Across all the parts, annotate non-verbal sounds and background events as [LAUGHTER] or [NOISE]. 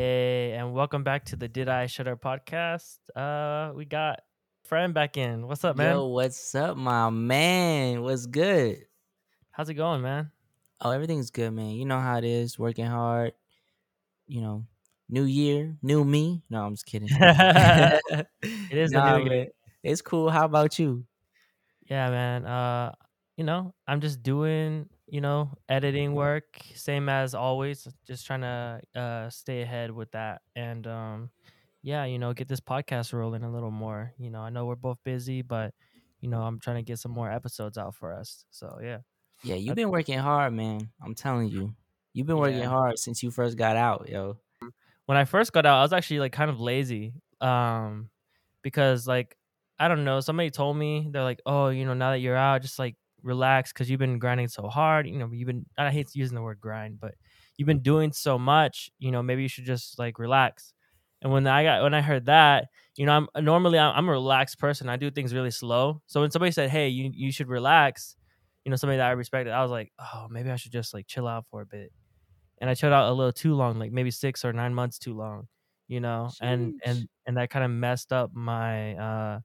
Hey, and welcome back to the Did I Shutter podcast. Uh, we got friend back in. What's up, man? Yo, what's up, my man? What's good? How's it going, man? Oh, everything's good, man. You know how it is, working hard. You know, new year, new me. No, I'm just kidding. [LAUGHS] [LAUGHS] it is Nah, new year. It's cool. How about you? Yeah, man. Uh, you know, I'm just doing, you know, editing work, same as always. Just trying to uh stay ahead with that, and um, yeah, you know, get this podcast rolling a little more. You know, I know we're both busy, but you know, I'm trying to get some more episodes out for us. So yeah. Yeah, you've been working hard, man. I'm telling you. You've been working Yeah. hard since you first got out, yo. when I first got out, I was actually like kind of lazy. Um because like I don't know, somebody told me they're like, "Oh, you know, now that you're out, just like relax cuz you've been grinding so hard, you know, you've been I hate using the word grind, but you've been doing so much, you know, maybe you should just like relax." And when I got when I heard that, you know, I'm normally I'm, I'm a relaxed person. I do things really slow. So when somebody said, "Hey, you you should relax," you know, somebody that I respected, I was like, "Oh, maybe I should just like chill out for a bit." and I chilled out a little too long, like maybe six or nine months too long, you know, and and and that kind of messed up my uh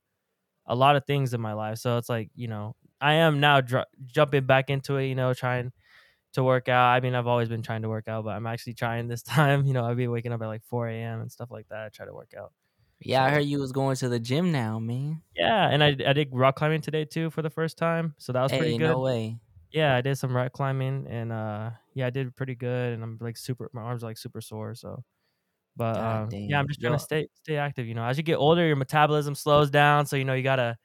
a lot of things in my life. So it's like you know I am now dr- jumping back into it, you know, trying to work out. I mean, I've always been trying to work out, but I'm actually trying this [LAUGHS] time. You know, I'll be waking up at like 4 a.m. and stuff like that. I try to work out. Yeah, I heard you was going to the gym now, man. Yeah, and I I did rock climbing today too for the first time, so that was hey, pretty good. no way. yeah, I did some rock climbing and uh yeah, I did pretty good and I'm like super my arms are like super sore, so but um, yeah, I'm just trying Yo- to stay stay active, you know. As you get older, your metabolism slows down, so you know you got to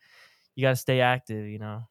you got to stay active, you know.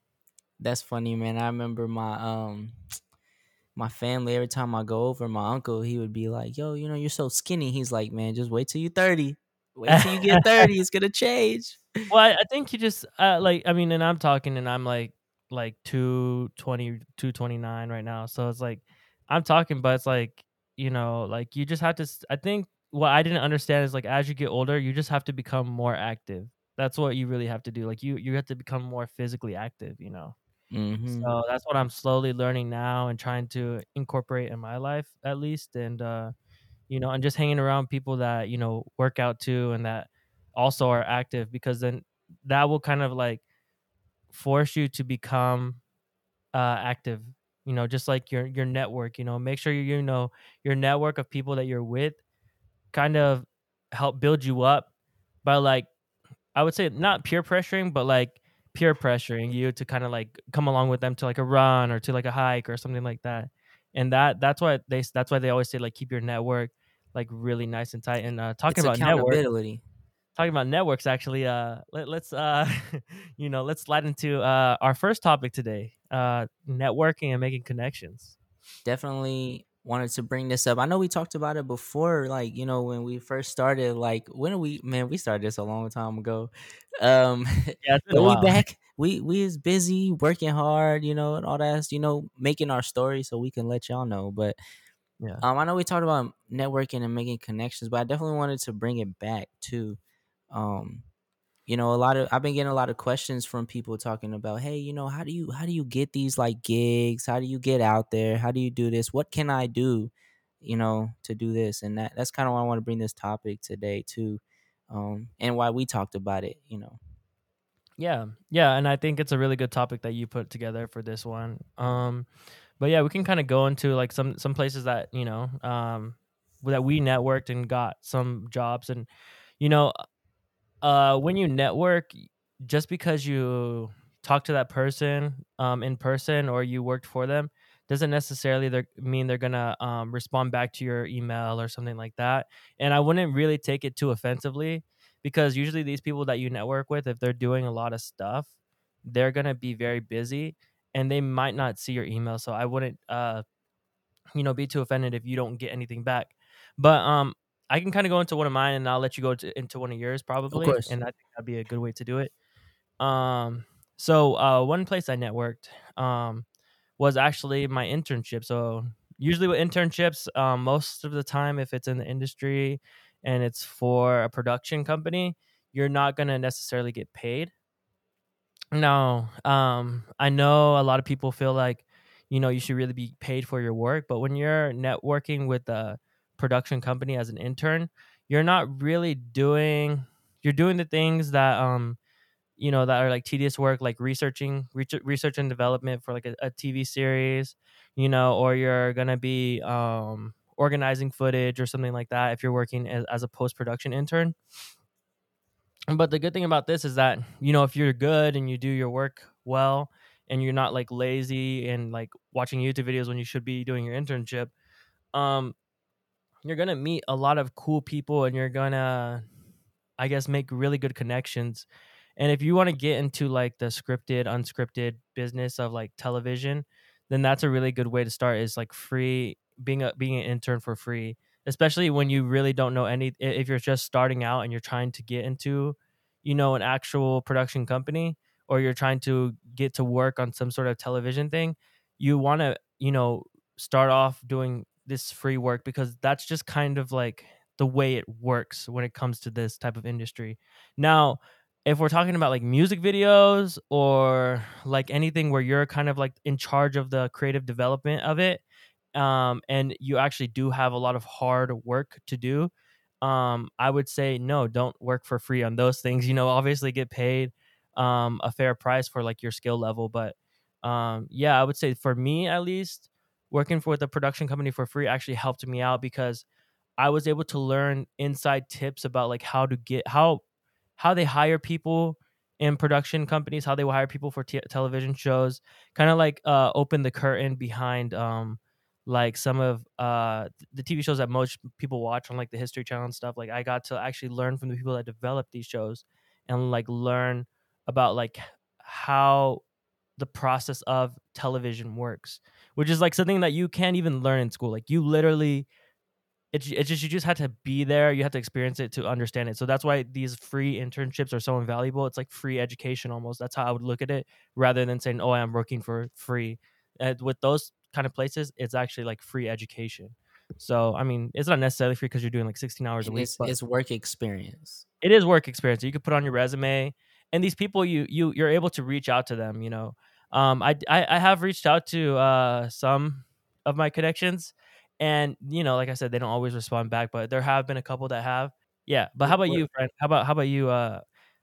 That's funny, man. I remember my um [TSK] my family every time I go over, my uncle, he would be like, Yo, you know, you're so skinny. He's like, Man, just wait till you're 30. Wait till you get 30. It's gonna change. [LAUGHS] Well, I, I think you just uh, like I mean, and I'm talking and I'm like like 220 229 right now. So it's like I'm talking but it's like, you know, like you just have to I think what I didn't understand is like as you get older, you just have to become more active. That's what you really have to do. Like you you have to become more physically active, you know. Mm-hmm. So that's what I'm slowly learning now and trying to incorporate in my life at least and uh you know, and just hanging around people that, you know, work out too and that also are active because then that will kind of like force you to become uh active, you know, just like your your network, you know, make sure you you know your network of people that you're with kind of help build you up by like I would say not peer pressuring, but like peer pressuring you to kind of like come along with them to like a run or to like a hike or something like that. And that that's why they that's why they always say like keep your network like really nice and tight. And uh, talking It's about network, talking about networks, actually, uh, let, let's uh, [LAUGHS] you know, let's slide into uh our first topic today, uh, networking and making connections. Definitely wanted to bring this up. I know we talked about it before, like, you know, when we first started, like when we man, we started this a long time ago. Um [LAUGHS] Yeah, it's been a but we back we we is busy working hard you know and all that you know making our story so we can let y'all know but Yeah. um i know we talked about networking and making connections but i definitely wanted to bring it back to um you know a lot of i've been getting a lot of questions from people talking about hey you know how do you how do you get these like gigs? How do you get out there? How do you do this? What can i do you know to do this? And that that's kind of why i want to bring this topic today too um and why we talked about it you know. Yeah, yeah, and I think it's a really good topic that you put together for this one. Um, but yeah, we can kind of go into like some some places that you know um that we networked and got some jobs, and you know, uh, when you network, just because you talk to that person um in person or you worked for them doesn't necessarily they're, mean they're gonna um, respond back to your email or something like that. And I wouldn't really take it too offensively because usually these people that you network with, if they're doing a lot of stuff, they're gonna be very busy and they might not see your email. So I wouldn't, uh, you know, be too offended if you don't get anything back. But um, I can kind of go into one of mine and I'll let you go to, into one of yours probably. course. And I think that'd be a good way to do it. Um, so uh, one place I networked um was actually my internship. So usually with internships, um, most of the time, if it's in the industry and it's for a production company, you're not gonna necessarily get paid. No, um, I know a lot of people feel like, you know, you should really be paid for your work, but when you're networking with uh, production company as an intern, you're not really doing you're doing the things that um you know that are like tedious work like researching research and development for like a, a tv series you know or you're gonna be um organizing footage or something like that if you're working as, as a post-production intern. But the good thing about this is that you know if you're good and you do your work well and you're not like lazy and like watching youtube videos when you should be doing your internship um you're gonna meet a lot of cool people and you're gonna i guess make really good connections. And if you want to get into like the scripted unscripted business of like television then that's a really good way to start is like free being a being an intern for free especially when you really don't know any if you're just starting out and you're trying to get into you know an actual production company or you're trying to get to work on some sort of television thing you want to you know start off doing this free work because that's just kind of like the way it works when it comes to this type of industry. Now if we're talking about like music videos or like anything where you're kind of like in charge of the creative development of it um, and you actually do have a lot of hard work to do um, i would say no don't work for free on those things. You know obviously get paid um, a fair price for like your skill level but um, yeah i would say for me at least working for the production company for free actually helped me out because i was able to learn inside tips about like how to get how how they hire people in production companies, how they will hire people for t- television shows, kind of like uh, open the curtain behind um, like some of uh, the TV shows that most people watch on like the History Channel and stuff. Like I got to actually learn from the people that developed these shows and like learn about like how the process of television works, which is like something that you can't even learn in school. Like you literally it's it's just you just had to be there. You had to experience it to understand it. So that's why these free internships are so invaluable. It's like free education almost. That's how I would look at it, rather than saying, "Oh, I'm working for free." And with those kind of places, it's actually like free education. So I mean, it's not necessarily free because you're doing like 16 hours a week. It's, it's work experience. It is work experience. You could put on your resume, and these people you you you're able to reach out to them. You know, um, I I, I have reached out to uh, some of my connections and you know, like I said, they don't always respond back, but there have been a couple that have. Yeah, but how about you, friend? How about how about you? Uh,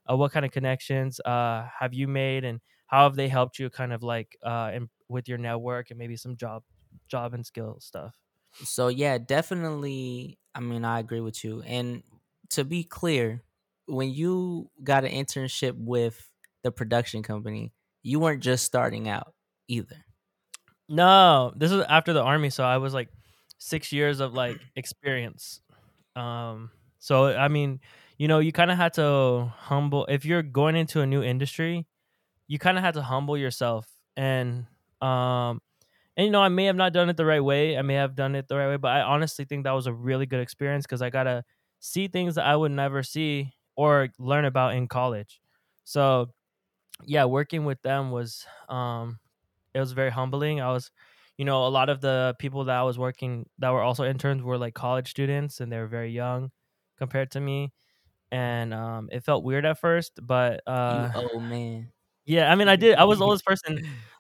uh, what kind of connections uh have you made, and how have they helped you, kind of like uh, in, with your network and maybe some job, job and skill stuff? So yeah, definitely. I mean, I agree with you. And to be clear, when you got an internship with the production company, you weren't just starting out either. No, this was after the army, so I was like six years of like [CLEARS THROAT] experience. Um, so I mean, you know, you kind of had to humble if you're going into a new industry, you kind of had to humble yourself and um and you know, I may have not done it the right way. I may have done it the right way, but I honestly think that was a really good experience because I got to see things that I would never see or learn about in college. So, yeah, working with them was um it was very humbling. I was you know, a lot of the people that I was working that were also interns were like college students and they were very young compared to me. And um, it felt weird at first, but uh, [LAUGHS] oh man, yeah. I mean, I did. I was the oldest [LAUGHS] person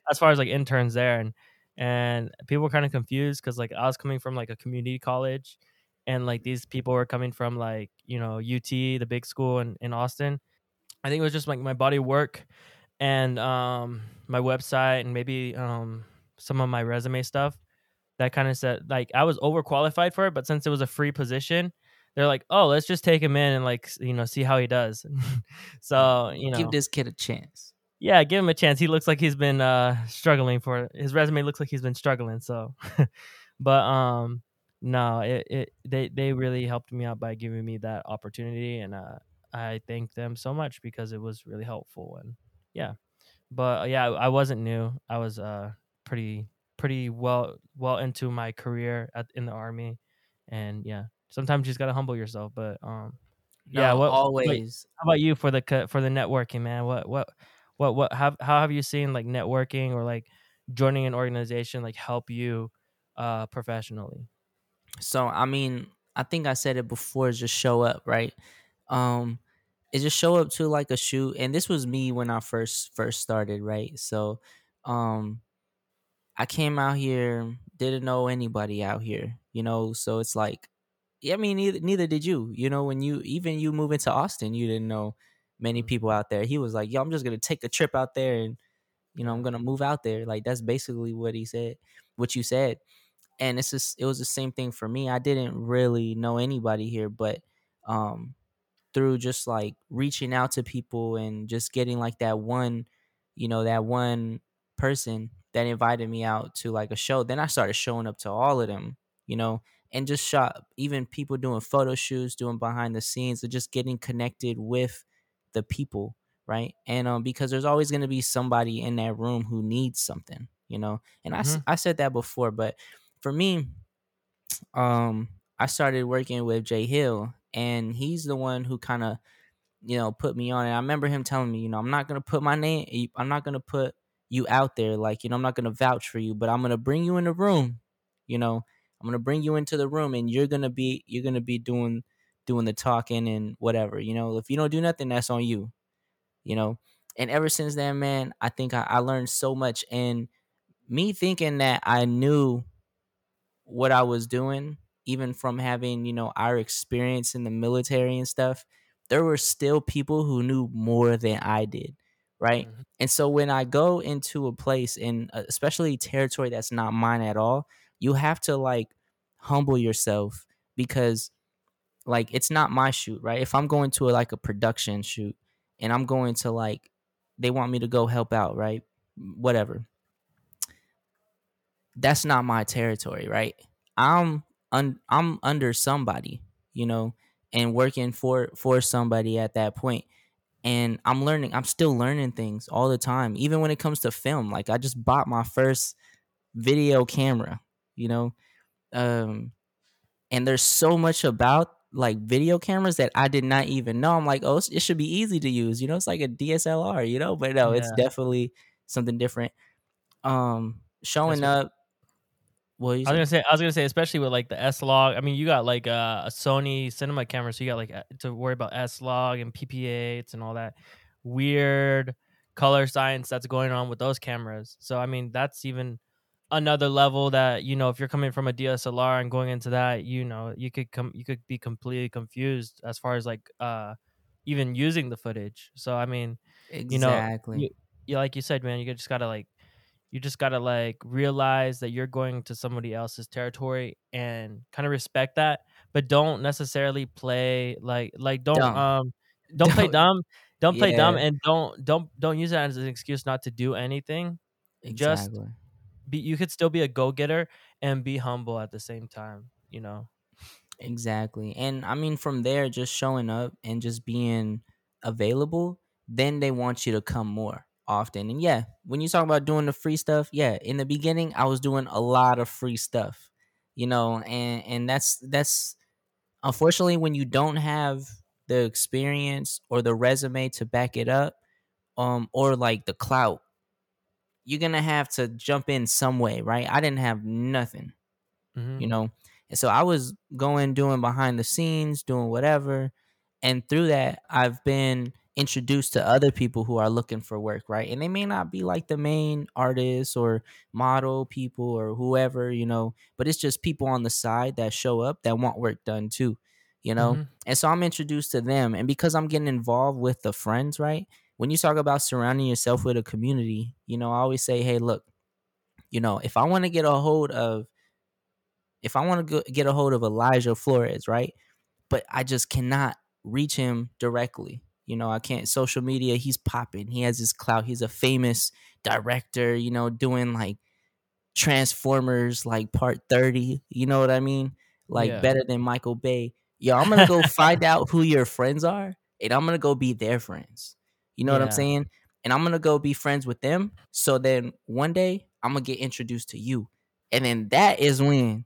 as far as like interns there, and and people were kind of confused because like I was coming from like a community college, and like these people were coming from like you know UT, the big school in in Austin. I think it was just like my body work and um my website and maybe um some of my resume stuff that kind of said like I was overqualified for it, but since it was a free position, they're like, oh, let's just take him in and like you know see how he does. [LAUGHS] so you know, give this kid a chance. Yeah, give him a chance. He looks like he's been uh struggling for his resume. Looks like he's been struggling. So, [LAUGHS] but um, no, it, it they they really helped me out by giving me that opportunity, and uh, I thank them so much because it was really helpful. And yeah, but yeah, I wasn't new. I was uh pretty pretty well well into my career at in the army, and yeah, sometimes you just gotta humble yourself. But um, no, yeah, what always? how about you for the for the networking, man? What what what what have how have you seen like networking or like joining an organization like help you uh professionally? So I mean, I think I said it before. Just show up, right? Um, it just show up to like a shoot, and this was me when I first first started, right? So, um, I came out here, didn't know anybody out here, you know, so it's like I mean, neither, neither did you. You know, when you even you move into Austin, you didn't know many Mm. people out there. He was like, "Yo, I'm just gonna take a trip out there, and you know, I'm gonna move out there." Like that's basically what he said, what you said, and it's just it was the same thing for me. I didn't really know anybody here, but um, through just like reaching out to people and just getting like that one, you know, that one person that invited me out to like a show. Then I started showing up to all of them, you know, and just shot even people doing photo shoots, doing behind the scenes, or just getting connected with the people, right? And um, because there's always going to be somebody in that room who needs something, you know. And I s- Mhm. I said that before, but for me, um, I started working with Jay Hill, and he's the one who kind of, you know, put me on. And I remember him telling me, you know, I'm not gonna put my name, I'm not gonna put you out there, like, you know, I'm not gonna vouch for you, but I'm gonna bring you in the room, you know, I'm gonna bring you into the room, and you're gonna be, you're gonna be doing, doing the talking and whatever, you know. If you don't do nothing, that's on you, you know. And ever since then, man, I think I, I learned so much. And me thinking that I knew what I was doing, even from having, you know, our experience in the military and stuff, there were still people who knew more than I did. Right. Mhm. And so when I go into a place, and uh, especially territory that's not mine at all, you have to like humble yourself because like it's not my shoot, right? If I'm going to a, like a production shoot and I'm going to like, they want me to go help out, right? Whatever that's not my territory, right? I'm un- I'm under somebody, you know, and working for for somebody at that point. And I'm learning, I'm still learning things all the time, even when it comes to film. Like I just bought my first video camera, you know. Um and there's so much about like video cameras that I did not even know. I'm like, "Oh, it should be easy to use." You know, it's like a DSLR, you know, but no, it's definitely something different. Um showing what- up what I was gonna say, I was gonna say, especially with like the S log. I mean, you got like uh, a Sony cinema camera, so you got like uh, to worry about S log and PPA and all that weird color science that's going on with those cameras. So I mean, that's even another level that you know if you're coming from a DSLR and going into that, you know, you could come, you could be completely confused as far as like uh even using the footage. So I mean, you know, you, you like you said, man, you just gotta like you just gotta like realize that you're going to somebody else's territory and kind of respect that, but don't necessarily play like like don't Dumb. um [LAUGHS] don't play Don't- dumb, don't play dumb, and don't don't don't use that as an excuse not to do anything. Just exactly. be you could still be a go getter and be humble at the same time. You know. Exactly. And I mean from there just showing up and just being available, then they want you to come more often. And yeah, when you talk about doing the free stuff, yeah, in the beginning I was doing a lot of free stuff. You know, and and that's that's unfortunately when you don't have the experience or the resume to back it up, um or like the clout, you're going to have to jump in some way, right? I didn't have nothing. Mhm. you know and so i was going doing behind the scenes doing whatever and through that i've been introduced to other people who are looking for work right and they may not be like the main artists or model people or whoever you know but it's just people on the side that show up that want work done too you know Mhm. and so i'm introduced to them and because i'm getting involved with the friends right when you talk about surrounding yourself with a community you know i always say hey look you know if i want to get a hold of if I want to get a hold of Elijah Flores, right? But I just cannot reach him directly. You know, I can't social media, he's popping. He has his clout. He's a famous director, you know, doing like Transformers like part 30. You know what I mean? Like Yeah. better than Michael Bay. Yo, I'm gonna go find [LAUGHS] out who your friends are, and I'm gonna go be their friends. You know what I'm saying? And I'm gonna go be friends with them. So then one day I'm gonna get introduced to you. And then that is when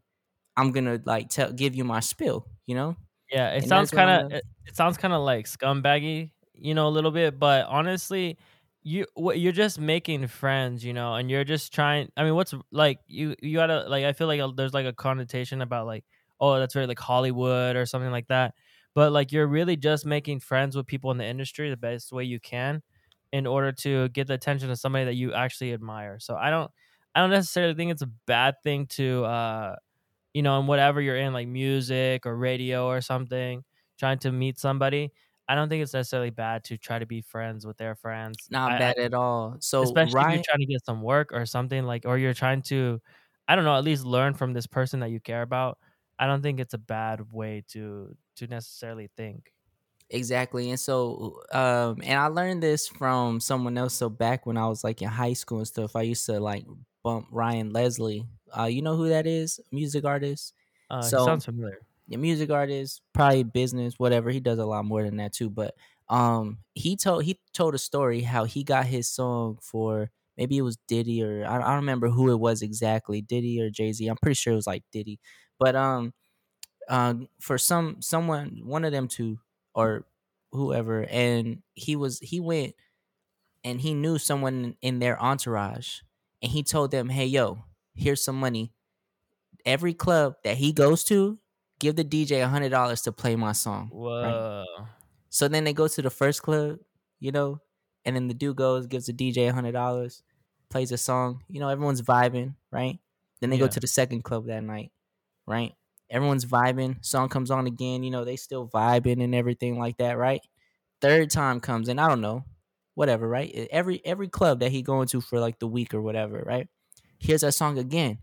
I'm gonna like tell give you my spill, you know? Yeah, it And sounds that's what I'm kind of it, it sounds kind of like scumbaggy, you know, a little bit. But honestly, you what you're just making friends, you know, and you're just trying. I mean, what's like you you gotta like. I feel like a, there's like a connotation about like, oh, that's very like Hollywood or something like that. But like, you're really just making friends with people in the industry the best way you can, in order to get the attention of somebody that you actually admire. So I don't, I don't necessarily think it's a bad thing to uh you know, and whatever you're in, like music or radio or something, trying to meet somebody, I don't think it's necessarily bad to try to be friends with their friends. Not I, I bad at all. So especially if you're trying to get some work or something like, or you're trying to, I don't know, at least learn from this person that you care about. I don't think it's a bad way to to necessarily think. Exactly. And so um and I learned this from someone else. So back when I was like in high school and stuff, I used to like bump Ryan Leslie. Uh you know who that is? Music artist. Uh, So sounds familiar. a music artist, probably business, whatever. He does a lot more than that too. But um he told he told a story how he got his song for maybe it was Diddy or I, I don't remember who it was exactly, Diddy or Jay Z. I'm pretty sure it was like Diddy. But um uh, for some someone one of them two or whoever and he was he went and he knew someone in their entourage and he told them hey yo here's some money. Every club that he goes to give the dj a hundred dollars to play my song right? Whoa. so then they go to the first club you know and then the dude goes gives the dj a hundred dollars plays a song you know everyone's vibing right? Then they go to the second club that night right? Everyone's vibing song comes on again you know they still vibing and everything like that right? Third time comes and i don't know whatever right? Every every club that he going to for like the week or whatever right hears that song again.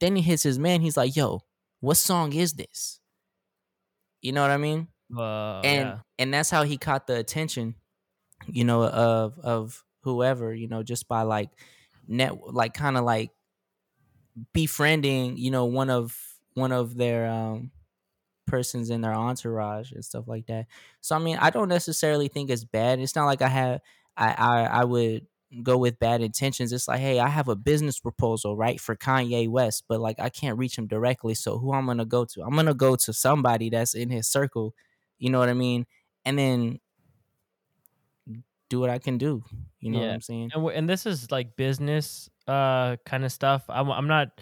Then he hits his man. He's like yo what song is this? You know what i mean? Whoa. and yeah. and that's how he caught the attention you know of of whoever you know just by like net like kind of like befriending you know one of one of their um persons in their entourage and stuff like that. So i mean i don't necessarily think it's bad. It's not like i have i i, I would go with bad intentions it's like hey i have a business proposal right for kanye west but like i can't reach him directly so who i'm gonna go to? I'm gonna go to somebody that's in his circle you know what i mean? And then do what i can do you know what i'm saying? And, and this is like business uh kind of stuff. I'm, I'm not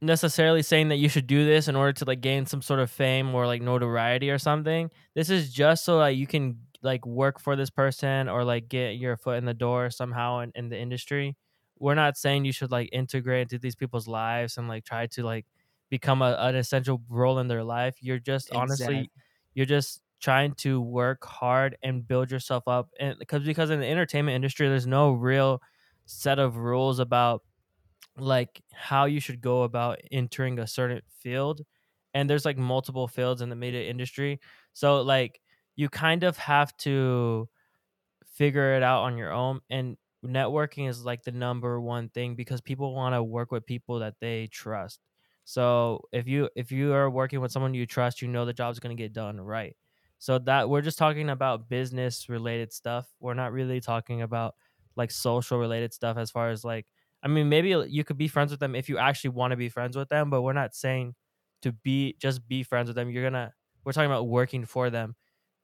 necessarily saying that you should do this in order to like gain some sort of fame or like notoriety or something. This is just so that you can like work for this person or like get your foot in the door somehow in, in the industry we're not saying you should like integrate into these people's lives and like try to like become a, an essential role in their life. You're just honestly you're just trying to work hard and build yourself up and because because in the entertainment industry there's no real set of rules about like how you should go about entering a certain field and there's like multiple fields in the media industry. So like you kind of have to figure it out on your own and networking is like the number one thing because people want to work with people that they trust. So if you if you are working with someone you trust you know the job's going to get done right. So that we're just talking about business related stuff. We're not really talking about like social related stuff as far as like i mean maybe you could be friends with them if you actually want to be friends with them but we're not saying to be just be friends with them. You're gonna we're talking about working for them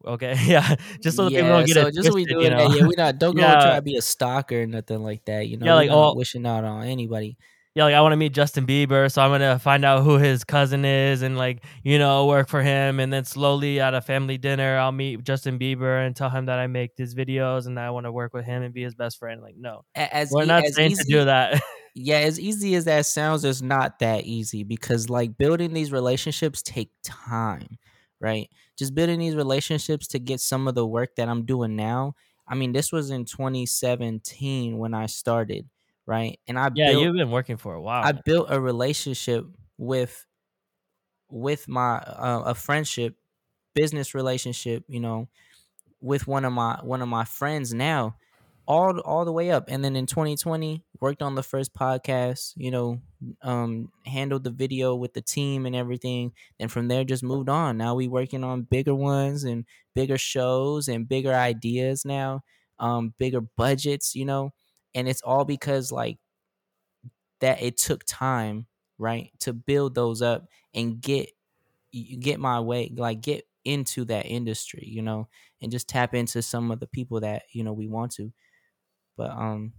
okay [LAUGHS] yeah just so people don't get so it just so we twisted, do you it. know? Yeah, we not don't [LAUGHS] go Yeah. try to be a stalker or nothing like that. You know, Yeah, like, not oh- wishing out on anybody. yeah, like I want to meet Justin Bieber, so I'm gonna find out who his cousin is and like you know work for him, and then slowly at a family dinner I'll meet Justin Bieber and tell him that I make these videos and that I want to work with him and be his best friend. Like no, As we're e- not as saying easy, to do that. [LAUGHS] Yeah, as easy as that sounds, it's not that easy because like building these relationships take time, right? Just building these relationships to get some of the work that I'm doing now. I mean, this was in 2017 when I started, right? And I yeah, built you've been working for a while. I built a relationship with with my uh, a friendship, business relationship, you know, with one of my one of my friends now, all all the way up. And then in 2020, worked on the first podcast, you know, um, handled the video with the team and everything. And from there, just moved on. Now we working on bigger ones and bigger shows and bigger ideas now, um, bigger budgets, you know. And it's all because like that it took time, right, to build those up and get get my way, like get into that industry, you know, and just tap into some of the people that you know we want to. But um,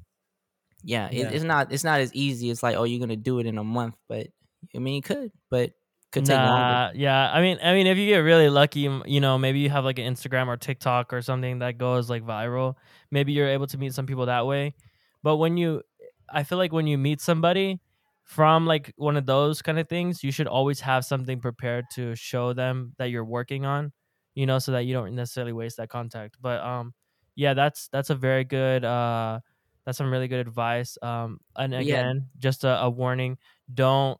yeah, it, it's not it's not as easy. It's like oh, you're gonna do it in a month, but I mean, you could, but could take longer. Nah, yeah. I mean, I mean, if you get really lucky, you know, maybe you have like an Instagram or TikTok or something that goes like viral. Maybe you're able to meet some people that way. But when you, I feel like when you meet somebody, from like one of those kind of things, you should always have something prepared to show them that you're working on, you know, so that you don't necessarily waste that contact. But um yeah, that's that's a very good uh that's some really good advice. Um and But yeah, again, just a, a warning, don't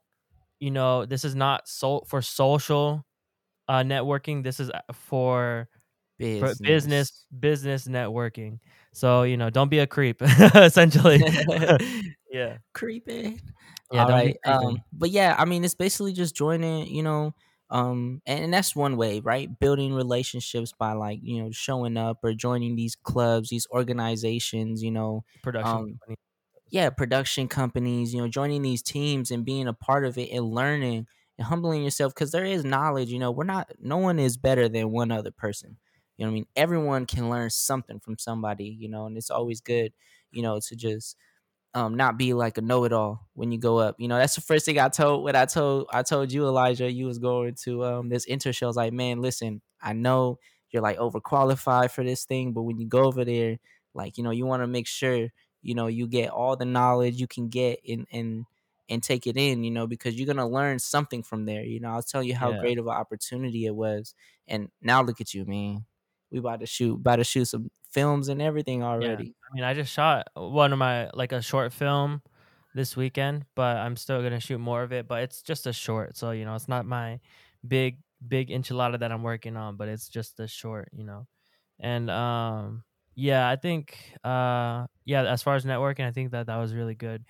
you know, this is not so for social uh networking. This is uh, for for business business. business networking. So, you know, don't be a creep [LAUGHS] essentially. [LAUGHS] [LAUGHS] yeah. Creeping. Yeah, All right. Um, but yeah, I mean, it's basically just joining, you know, um, and, and that's one way, right? Building relationships by like, you know, showing up or joining these clubs, these organizations, you know, Production um, yeah, production companies, you know, joining these teams and being a part of it and learning and humbling yourself because there is knowledge, you know, we're not, no one is better than one other person. You know what I mean? Everyone can learn something from somebody, you know, and it's always good, you know, to just um not be like a know-it-all when you go up. You know, that's the first thing I told when I told I told you, Elijah, you was going to um this intern show. I was like, man, listen, I know you're like overqualified for this thing, but when you go over there, like, you know, you want to make sure, you know, you get all the knowledge you can get and and and take it in, you know, because you're gonna learn something from there. You know, I was telling you how Yeah. great of an opportunity it was. And now look at you, man. We about to shoot about to shoot some films and everything Yeah. I mean, I just shot one of my like a short film this weekend, but I'm still going to shoot more of it, but it's just a short. So, you know, it's not my big big enchilada that I'm working on, but it's just a short, you know. And um yeah, I think uh yeah, as far as networking, I think that that was really good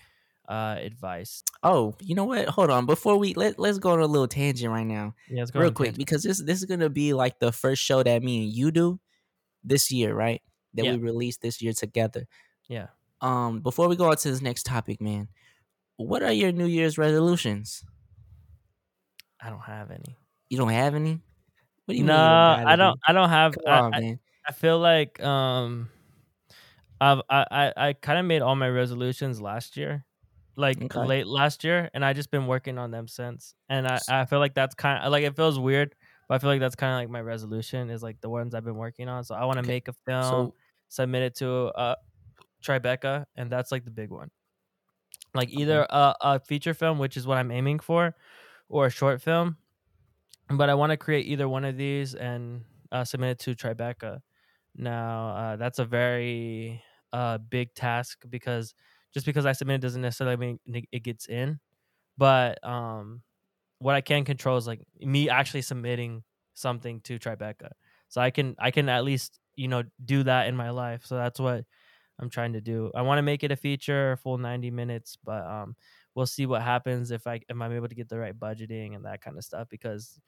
uh advice. Oh, you know what? Hold on. Before we let let's go on a little tangent right now, Yeah, let's go real quick, tangent. because this this is gonna be like the first show that me and you do this year, right? That Yeah. we released this year together. Yeah. Um, before we go on to this next topic, man, what are your New Year's resolutions? I don't have any. You don't have any? What do you No, mean I don't any? I don't have Come I on, I, man. I feel like um I've I I, I kind of made all my resolutions last year, like Okay. late last year, and I just been working on them since. And I I feel like that's kind of like it feels weird, but I feel like that's kind of like my resolution is like the ones I've been working on. So I want to Okay. make a film, So submit it to uh Tribeca, and that's like the big one. Like either a, a feature film, which is what I'm aiming for, or a short film. But I want to create either one of these and uh, submit it to Tribeca. Now, uh, that's a very uh, big task because just because I submit it doesn't necessarily mean it it gets in. But um, what I can control is like me actually submitting something to Tribeca. So I can I can at least you know do that in my life. So that's what I'm trying to do. I want to make it a feature, a full 90 minutes, but um, we'll see what happens if I if I'm able to get the right budgeting and that kind of stuff because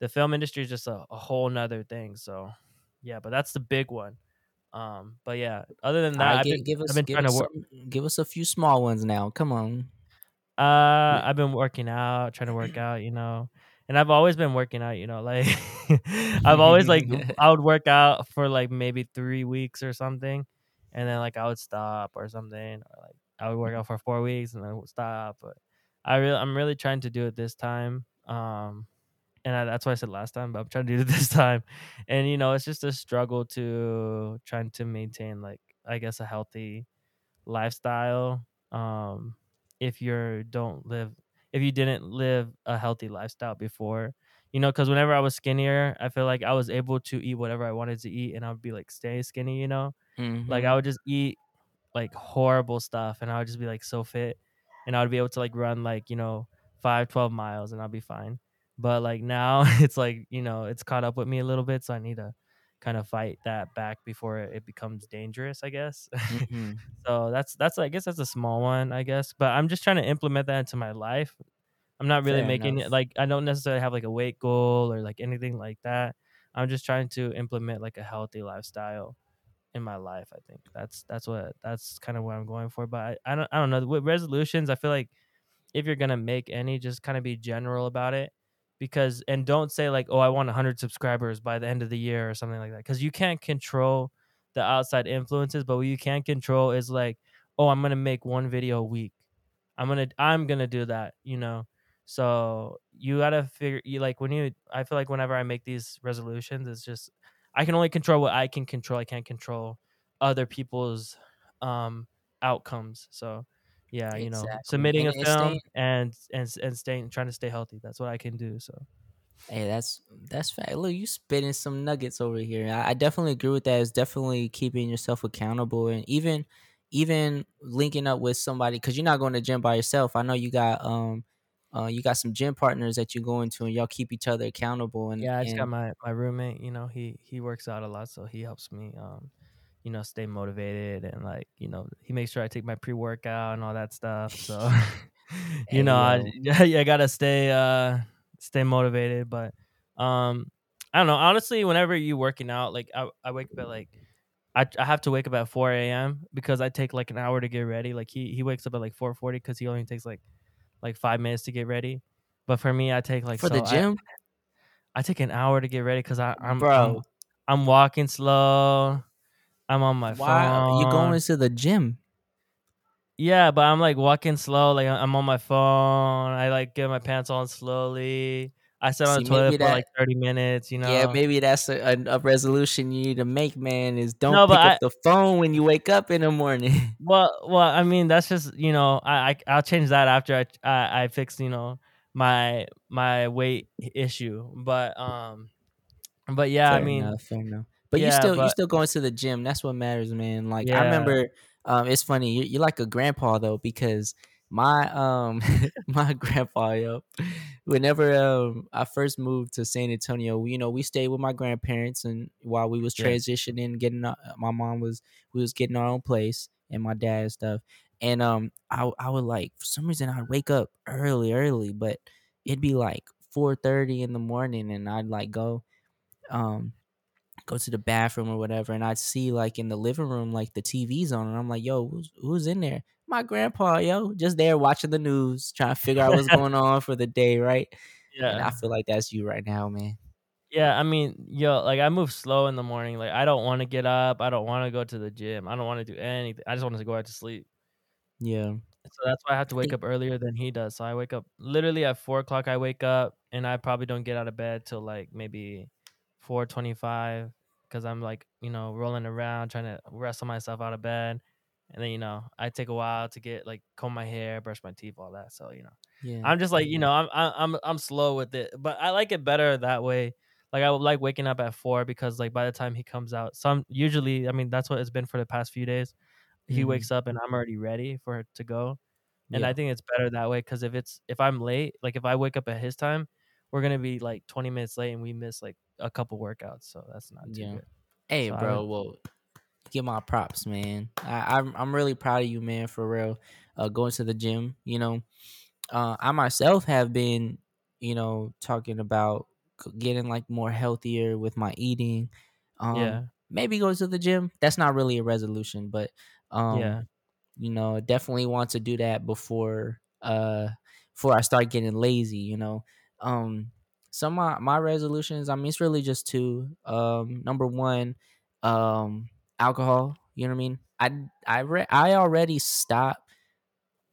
the film industry is just a, a whole nother thing. So yeah, but that's the big one. Um, but yeah, other than that, right, I've give, been give us give trying to us work. some give us a few small ones now. Come on. Uh, I've been working out, trying to work [CLEARS THROAT] out, you know, and I've always been working out, you know, like [LAUGHS] I've always like [LAUGHS] I would work out for like maybe three weeks or something, and then like I would stop or something, or like I would work out for four weeks and then would stop. But I really, I'm really trying to do it this time. Um, and I, that's why I said last time, but I'm trying to do it [LAUGHS] this time. And you know, it's just a struggle to trying to maintain like I guess a healthy lifestyle. Um, if you don't live, if you didn't live a healthy lifestyle before, you know, because whenever I was skinnier, I feel like I was able to eat whatever I wanted to eat, and I would be like stay skinny, you know, like I Mhm. would just eat like horrible stuff and I would just be like so fit and I would be able to like run like, you know, five, 12 miles and I'll be fine. But like now [LAUGHS] it's like, you know, it's caught up with me a little bit. So I need to kind of fight that back before it becomes dangerous, I guess. [LAUGHS] Mhm. so that's, that's, I guess that's a small one, I guess. But I'm just trying to implement that into my life. I'm not really Fair making it like, I don't necessarily have like a weight goal or like anything like that. I'm just trying to implement like a healthy lifestyle in my life. I think that's that's what that's kind of what I'm going for. But I, I don't I don't know with resolutions. I feel like if you're gonna make any, just kind of be general about it, because and don't say like oh I want 100 subscribers by the end of the year or something like that, because you can't control the outside influences. But what you can control is like oh I'm gonna make one video a week. I'm gonna I'm gonna do that. You know. So you gotta figure you like when you I feel like whenever I make these resolutions, it's just I can only control what I can control. I can't control other people's um outcomes. So yeah, you know, submitting And a and film and and and staying trying to stay healthy. That's what I can do. So Hey, that's that's fact. Look, you spitting some nuggets over here. I, I definitely agree with that. It's definitely keeping yourself accountable and even even linking up with somebody because you're not going to gym by yourself. I know you got um uh you got some gym partners that you go into and y'all keep each other accountable and yeah, I just got my my roommate. You know, he he works out a lot, so he helps me. Um, you know, stay motivated and like you know, he makes sure I take my pre workout and all that stuff. So [LAUGHS] [LAUGHS] you know, I yo, [LAUGHS] I gotta stay uh stay motivated. But um, I don't know. Honestly, whenever you working out, like I I wake up at like I I have to wake up at four a.m. because I take like an hour to get ready. Like he he wakes up at like four forty because he only takes like like five minutes to get ready. But for me, I take like for the so I gym, I take an hour to get ready because I I'm I'm. I'm walking slow. I'm on my Why are you phone. going to the gym? Yeah, but I'm like walking slow. Like I'm on my phone. I like get my pants on slowly. I sit on the toilet maybe for like 30 minutes. You know. Yeah, maybe that's a, a, a resolution you need to make, man. Is don't No, pick up I the phone when you wake up in the morning. [LAUGHS] well well I mean that's just you know I, I I'll change that after I I, I fix you know my my weight issue. But um but yeah I fair mean enough, But you yeah still you still going to the gym. That's what matters, man. Like I remember, um, it's funny. You, you're like a grandpa though, because my um [LAUGHS] my grandpa, yo, whenever um I first moved to San Antonio, you know, we stayed with my grandparents, and while we was yeah transitioning, getting our- my mom was we was getting our own place, and my dad and stuff, and um I I would like for some reason I'd wake up early, early, but it'd be like four thirty in the morning, and I'd like go um go to the bathroom or whatever, and I'd see like in the living room like the TV's on, and I'm like, yo, who's who's in there? My grandpa, yo, just there watching the news, trying to figure out what's [LAUGHS] going on for the day, right? And I feel like that's you right now, man. Yeah, I mean, yo, like I move slow in the morning. Like I don't want to get up. I don't want to go to the gym. I don't want to do anything. I just want to go out to sleep. Yeah, So that's why I have to wake up earlier than he does. So I wake up literally at four o'clock. I wake up and I probably don't get out of bed till like maybe four twenty-five because I'm like you know rolling around trying to wrestle myself out of bed, and then you know I take a while to get like comb my hair, brush my teeth, all that. So you know yeah, I'm just like you know I'm I'm I'm slow with it, but I like it better that way. Like I would like waking up at four because like by the time he comes out, some usually I mean that's what it's been for the past few days. He hmm wakes up and I'm already ready for it to go and yeah, I think it's better that way because if it's if I'm late, like if I wake up at his time, we're gonna be like 20 minutes late and we miss like a couple workouts, so that's not too yeah. good. Hey, So bro, well, give my props, man. I, I'm I'm really proud of you, man, for real. Uh, going to the gym, you know, uh, I myself have been, you know, talking about getting like more healthier with my eating. Um, yeah, maybe go to the gym. That's not really a resolution, but um, yeah, you know, definitely want to do that before uh before I start getting lazy, you know. Um some of my, my resolutions, I mean it's really just two. Um number one, um alcohol, you know what I mean? I I re- I already stopped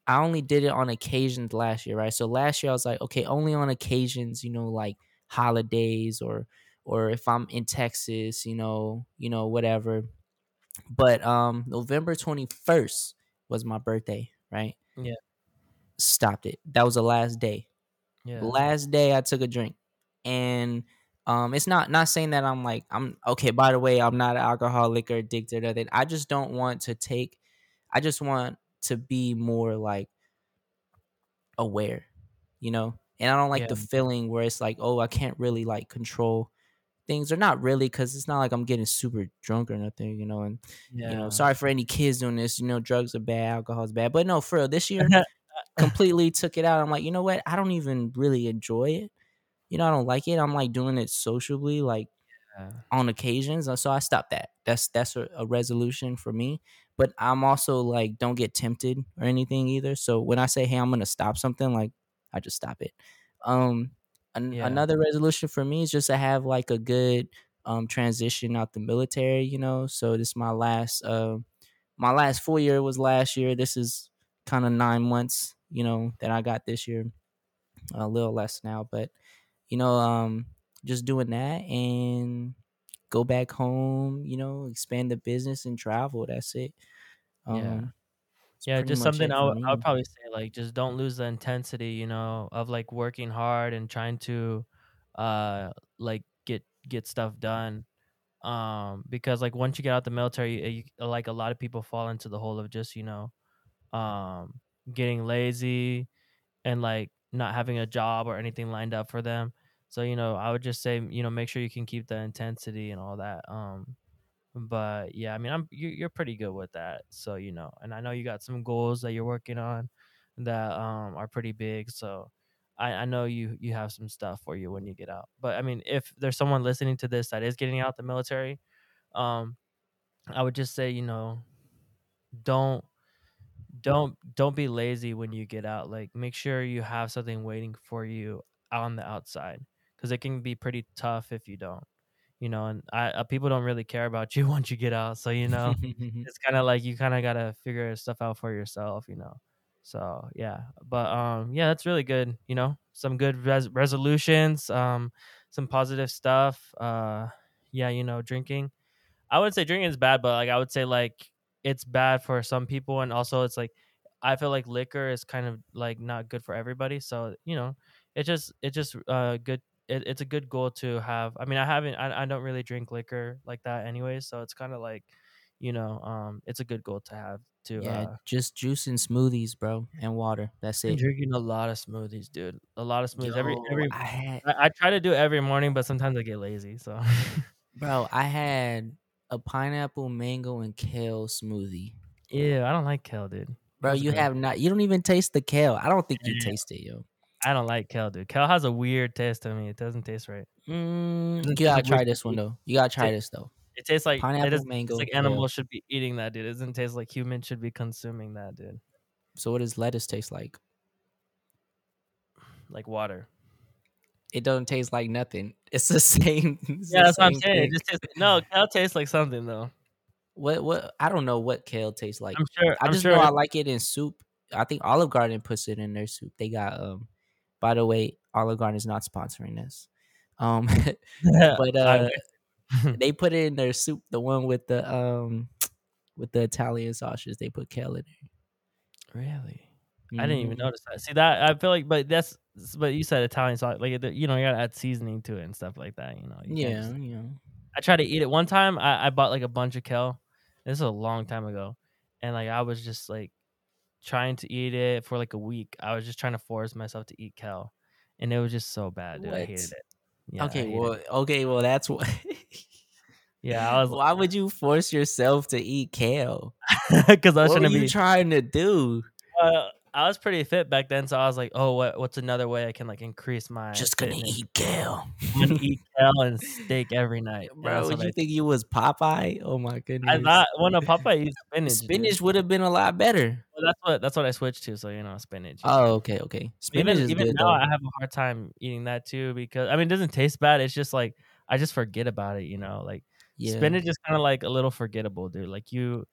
I only did it on occasions last year, right? So last year I was like, okay, only on occasions, you know, like holidays or or if I'm in Texas, you know, you know, whatever. But um November 21st was my birthday, right? yeah, Stopped it. That was the last day. Yeah, last day I took a drink. And um it's not not saying that I'm like I'm okay, by the way, I'm not an alcoholic or addicted or that. I just don't want to take I just want to be more like aware, you know? And I don't like yeah, the feeling where it's like, oh, I can't really like control things or not really because it's not like I'm getting super drunk or nothing, you know. And you know, sorry for any kids doing this. You know, drugs are bad, alcohol is bad, but no, for real, this year [LAUGHS] completely took it out. I'm like, you know what? I don't even really enjoy it. You know, I don't like it. I'm like doing it socially, like yeah, on occasions. uh, So I stopped that. That's that's a, a resolution for me. But I'm also like, don't get tempted or anything either. So when I say, hey, I'm gonna stop something, like I just stop it. Um, an- yeah, another resolution for me is just to have like a good um transition out the military. You know, so this is my last uh my last full year was last year. This is kind of nine months. You know that I got this year, a little less now, but you know, um, just doing that and go back home, you know, expand the business and travel. That's it. yeah. Um, It's Yeah, just something I would I would probably say, like, just don't lose the intensity, you know, of, like, working hard and trying to, uh, like, get get stuff done. Um, because, like, once you get out the military, eh, you like, a lot of people fall into the hole of just, you know, um, getting lazy and, like, not having a job or anything lined up for them. So, you know, I would just say, you know, make sure you can keep the intensity and all that, um but yeah, I mean, I'm you you're pretty good with that. So, you know, and I know you got some goals that you're working on that um are pretty big. So I, I know you you have some stuff for you when you get out. But I mean, if there's someone listening to this that is getting out the military, um, I would just say, you know, don't don't don't be lazy when you get out. Like make sure you have something waiting for you on the outside because it can be pretty tough if you don't. You know, and I uh, people don't really care about [LAUGHS] you once you get out. So you know, [LAUGHS] it's kind of like you kind of gotta figure stuff out for yourself. You know, so yeah. But um, yeah, that's really good. You know, some good res- resolutions, um, some positive stuff. Uh, yeah, you know, drinking I wouldn't say drinking is bad, but like I would say like it's bad for some people, and also it's like I feel like liquor is kind of like not good for everybody. So you know, it just it just uh good. It, it's a good goal to have. I mean, I haven't. I, I don't really drink liquor like that anyway, so it's kind of like, you know, um, it's a good goal to have. To yeah, uh, just juice and smoothies, bro, and water. That's it. drinking a lot of smoothies, dude. A lot of smoothies every Yo, every. I had, I, I try to do it every morning, but sometimes I get lazy. So bro, [LAUGHS] I had a pineapple, mango, and kale smoothie. yeah, I don't like kale, dude. Bro, That's you gross. have not. You don't even taste the kale. I don't think you Yeah. taste it, yo. I don't like kale, dude. Kale has a weird taste to me. It doesn't taste right. Mm, you gotta try this one though. You gotta try ta- this though. It tastes like it Pineapple, doesn't mango, taste like kale. animals should be eating that, dude. It doesn't taste like humans should be consuming that, dude. So what does lettuce taste like? Like water. It doesn't taste like nothing. [LAUGHS] It's the same. [LAUGHS] it's Yeah, the that's what I'm same saying. It just tastes no kale tastes like something though. What what? I don't know what kale tastes like. I'm sure. I I'm just sure. know I like it in soup. I think Olive Garden puts it in their soup. They got um. By the way, Olive Garden is not sponsoring this. Um, [LAUGHS] [LAUGHS] but uh, [LAUGHS] they put it in their soup. The one with the um, with the Italian sausages. They put kale in really, there. I didn't even Mhm. notice that. See that? I feel like, but that's but you said Italian sauce, like you know, you gotta add seasoning to it and stuff like that. You know. You Yeah, just- yeah. I tried to eat it one time. I, I bought like a bunch of kale. This is a long time ago, and like I was just like trying to eat it for like a week. I was just trying to force myself to eat kale, and it was just so bad, dude. I hated it. Yeah, okay, well, it. okay, well, that's what. [LAUGHS] yeah, I was Why would you force yourself to eat kale? [LAUGHS] because I was What trying to you be. trying to do? uh, I was pretty fit back then, so I was like, oh, what what's another way I can like increase my Just gonna fitness? eat kale, I'm gonna eat kale and steak every night, and bro. that's Would what you I, think you was Popeye? Oh my goodness! I thought. Well, no, Popeye eats spinach. spinach would have been a lot better. Well, that's what that's what I switched to. So you know, spinach. Oh, okay, okay. Spinach even is even good now, though. I have a hard time eating that too because I mean, it doesn't taste bad. It's just like I just forget about it. You know, like yeah, spinach is kind of like a little forgettable, dude. Like you,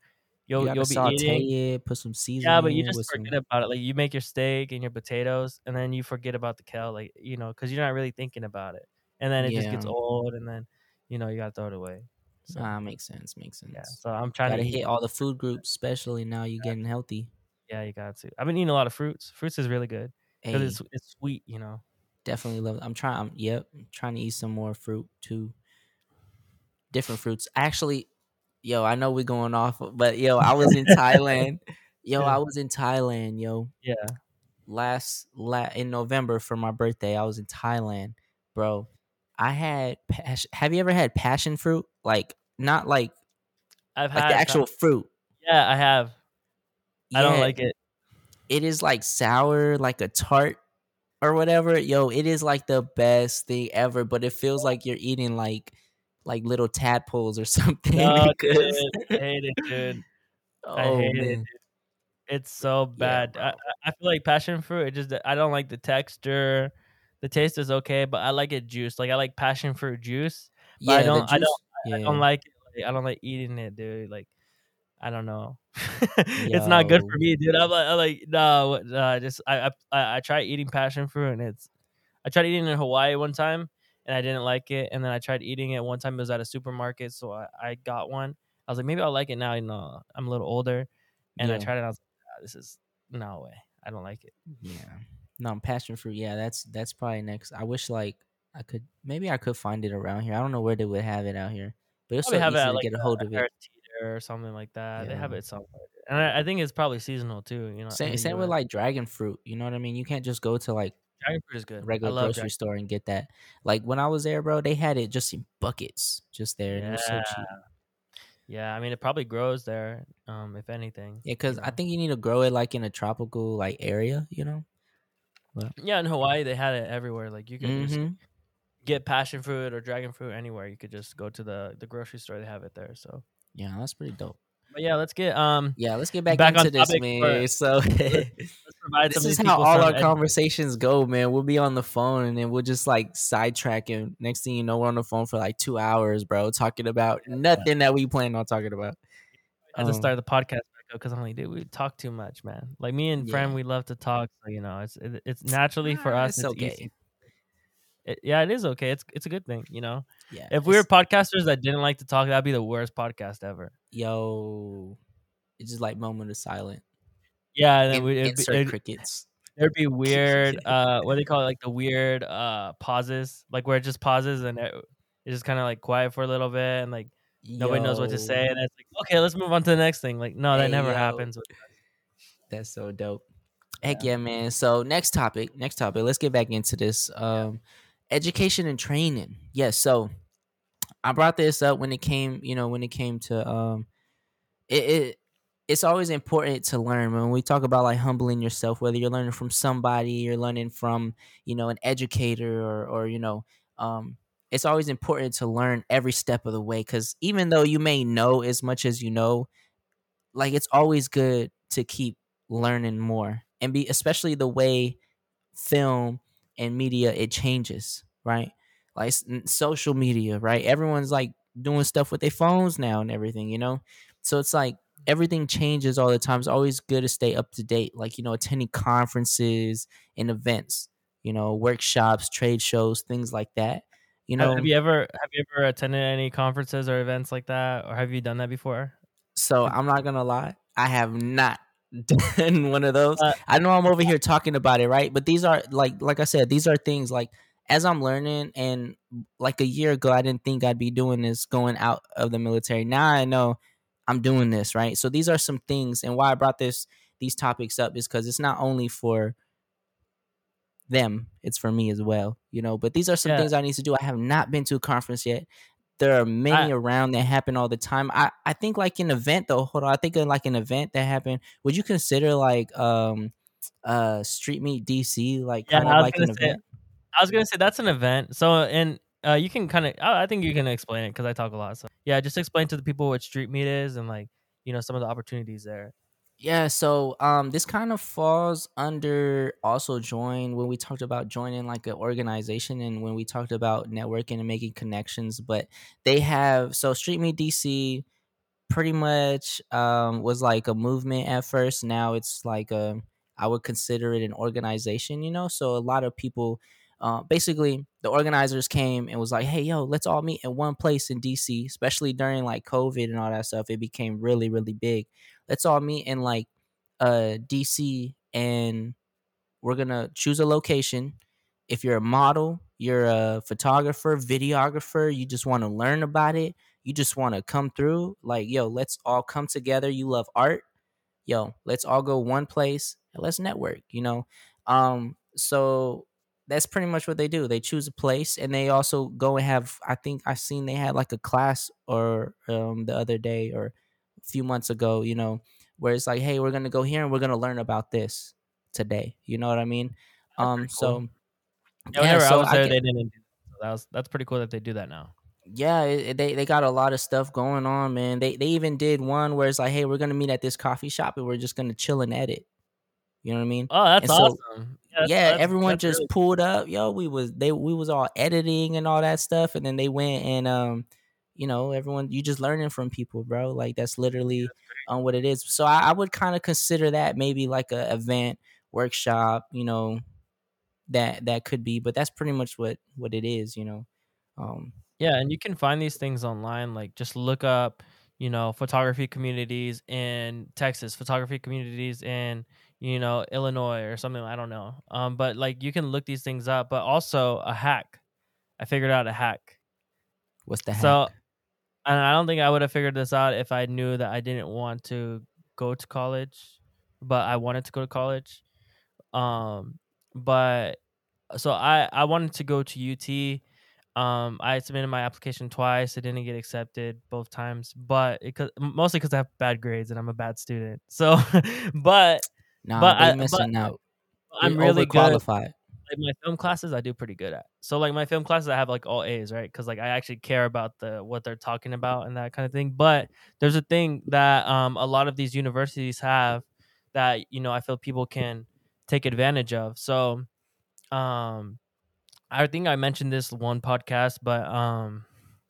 you you'll gotta you'll be eating. it, put some seasoning. Yeah, but you just some. forget about it. Like you make your steak and your potatoes, and then you forget about the kale, like you know, because you're not really thinking about it, and then it just gets old, and then you know you gotta throw it away. So Ah, makes sense. Makes sense. yeah, so I'm trying Gotta to hit all the food groups, especially now you're getting healthy. Yeah, you got to. I've been eating a lot of fruits. Fruits is really good because Hey, it's it's sweet, you know. definitely love. It. I'm trying. I'm, yep, I'm trying to eat some more fruit too. Different fruits. Actually, yo, I know we're going off, but yo, I was in [LAUGHS] Thailand. Yo, Yeah. I was in Thailand. Yo, Yeah. last la- in November for my birthday, I was in Thailand, bro. I had. Pas- have you ever had passion fruit? Like not like I've like had the actual fruit. Yeah, I have. I don't like it. it is like sour, like a tart or whatever. Yo, it is like the best thing ever, but it feels like you're eating like like little tadpoles or [LAUGHS] something. No, because dude, I hate it, dude. [LAUGHS] I oh hate it. dude. It's so bad. I, I I feel like passion fruit. It just I don't like the texture. The taste is okay, but I like it juice. Like I like passion fruit juice. But yeah, I don't. I don't. yeah, I don't like it. Like, I don't like eating it, dude. Like I don't know. [LAUGHS] it's not good for me, dude. I'm like, I'm like no. just I, I I I tried eating passion fruit and it's. I tried eating it in Hawaii one time and I didn't like it, and then I tried eating it one time. It was at a supermarket, so I, I got one. I was like, maybe I'll like it now. You know, I'm a little older, and I tried it. And I was this is no way. I don't like it. Yeah. No, passion fruit. Yeah, that's that's probably next. I wish like I could maybe I could find it around here. I don't know where they would have it out here, but it's so have easy it to like get a a hold of it. Or something like that. They have it somewhere, and I, I think it's probably seasonal too. You know, Same same with like dragon fruit. You know what I mean? You can't just go to like dragon fruit is good. regular love grocery dragon. store and get that. Like when I was there, bro, they had it just in buckets, just there, was so Yeah, cheap. yeah. I mean, it probably grows there. Um, if anything. Yeah, you because I think you need to grow it like in a tropical like area. You know? Yeah, in Hawaii they had it everywhere. Like you could just hmm get passion fruit or dragon fruit anywhere. You could just go to the the grocery store. They have it there. So, Yeah, that's pretty dope. But yeah, let's get um Yeah, let's get back, back into this, man. for So [LAUGHS] this is how all our conversations go, man. We'll be on the phone and then we'll just like sidetrack and next thing you know, we're on the phone for like two hours, bro, talking about nothing that we planned on talking about. I to Um, start the podcast because I'm like, dude, we talk too much, man. Like me and friend, Yeah. we love to talk. So you know, it's it, it's naturally for us. it's It's, okay. It, yeah, it is okay. It's it's a good thing, you know. Yeah. If we were podcasters that didn't like to talk, that'd be the worst podcast ever. Yo, it's just like moment of silence. Yeah, and then we, it'd insert it'd, crickets. there'd be [LAUGHS] weird. uh, what do they call it? Like the weird uh pauses, like where it just pauses and it, it's just kind of like quiet for a little bit, and like nobody knows what to say, and it's like, okay, let's move on to the next thing. Like, no, that Hey, never yo. happens. That's so dope. Heck yeah, man. So next topic, next topic. Let's get back into this. Um, education and training. Yes. so I brought this up when it came, you know, when it came to um, it. it it's always important to learn when we talk about like humbling yourself whether you're learning from somebody you're learning from you know an educator or or you know um it's always important to learn every step of the way because even though you may know as much as you know like it's always good to keep learning more and be especially the way film and media it changes right like social media right everyone's like doing stuff with their phones now and everything you know so it's like everything changes all the time it's always good to stay up to date like you know attending conferences and events you know workshops trade shows things like that you know have you ever have you ever attended any conferences or events like that, or have you done that before? So I'm not gonna lie, I have not [LAUGHS] done one of those. Uh, I know I'm over here talking about it, right? But these are like like I said, these are things like as I'm learning and like a year ago I didn't think I'd be doing this going out of the military. Now I know I'm doing this, right? So these are some things and why I brought this these topics up is cuz it's not only for them, it's for me as well, you know. But these are some Yeah. things I need to do. I have not been to a conference yet. There are many I- around that happen all the time. I, I think like an event though. Hold on, I think like an event that happened. Would you consider like um uh Street Meet DC like Yeah, kind of like an say- event? I was gonna say that's an event. So and uh, you can kind of I think you can explain it because I talk a lot. So yeah, just explain to the people what street meet is and like you know some of the opportunities there. Yeah, so um this kind of falls under also join when we talked about joining like an organization and when we talked about networking and making connections, but they have so Street Meet DC pretty much um was like a movement at first. Now it's like a I would consider it an organization, you know? So a lot of people uh, basically the organizers came and was like, "Hey, yo, let's all meet in one place in DC." Especially during like COVID and all that stuff, it became really, really big. Let's all meet in like uh DC, and we're gonna choose a location. If you're a model, you're a photographer, videographer, you just want to learn about it, you just want to come through. Like, yo, let's all come together. You love art, yo, let's all go one place and let's network. You know, um, so that's pretty much what they do. They choose a place and they also go and have I think I seen they had like a class or um the other day or a few months ago, you know, where it's like, hey, we're gonna go here and we're gonna learn about this today. You know what I mean? That's Um cool. so Yeah, so I was there, get- they didn't. So that was that's pretty cool that they do that now. yeah, it, they they got a lot of stuff going on, man. They they even did one where it's like, hey, we're gonna meet at this coffee shop and we're just gonna chill and edit. You know what I mean? Oh, that's so- awesome. That's- yeah, that's- everyone that's just really- pulled up. Yo, we was they we was all editing and all that stuff, and then they went and um, you know, everyone you just learning from people, bro. Like that's literally um what it is. So I, I would kind of consider that maybe like a event workshop, you know, that that could be, but that's pretty much what what it is, you know. Um, Yeah, and you can find these things online. Like just look up you know photography communities in Texas, photography communities in you know Illinois or something. I don't know. Um, but like you can look these things up. But also a hack. I figured out a hack. What's the hack? So, and I don't think I would have figured this out if I knew that I didn't want to go to college, but I wanted to go to college. Um, but so I I wanted to go to UT. Um, I submitted my application twice. I didn't get accepted both times, but it mostly because I have bad grades and I'm a bad student. So, [LAUGHS] but nah, but they I- missing but out. I'm You're really qualified. Like my film classes, I do pretty good at. So like my film classes, I have like all A's, right? Because like I actually care about the what they're talking about and that kind of thing. But there's a thing that um a lot of these universities have that you know I feel people can take advantage of. So um I think I mentioned this one podcast, but um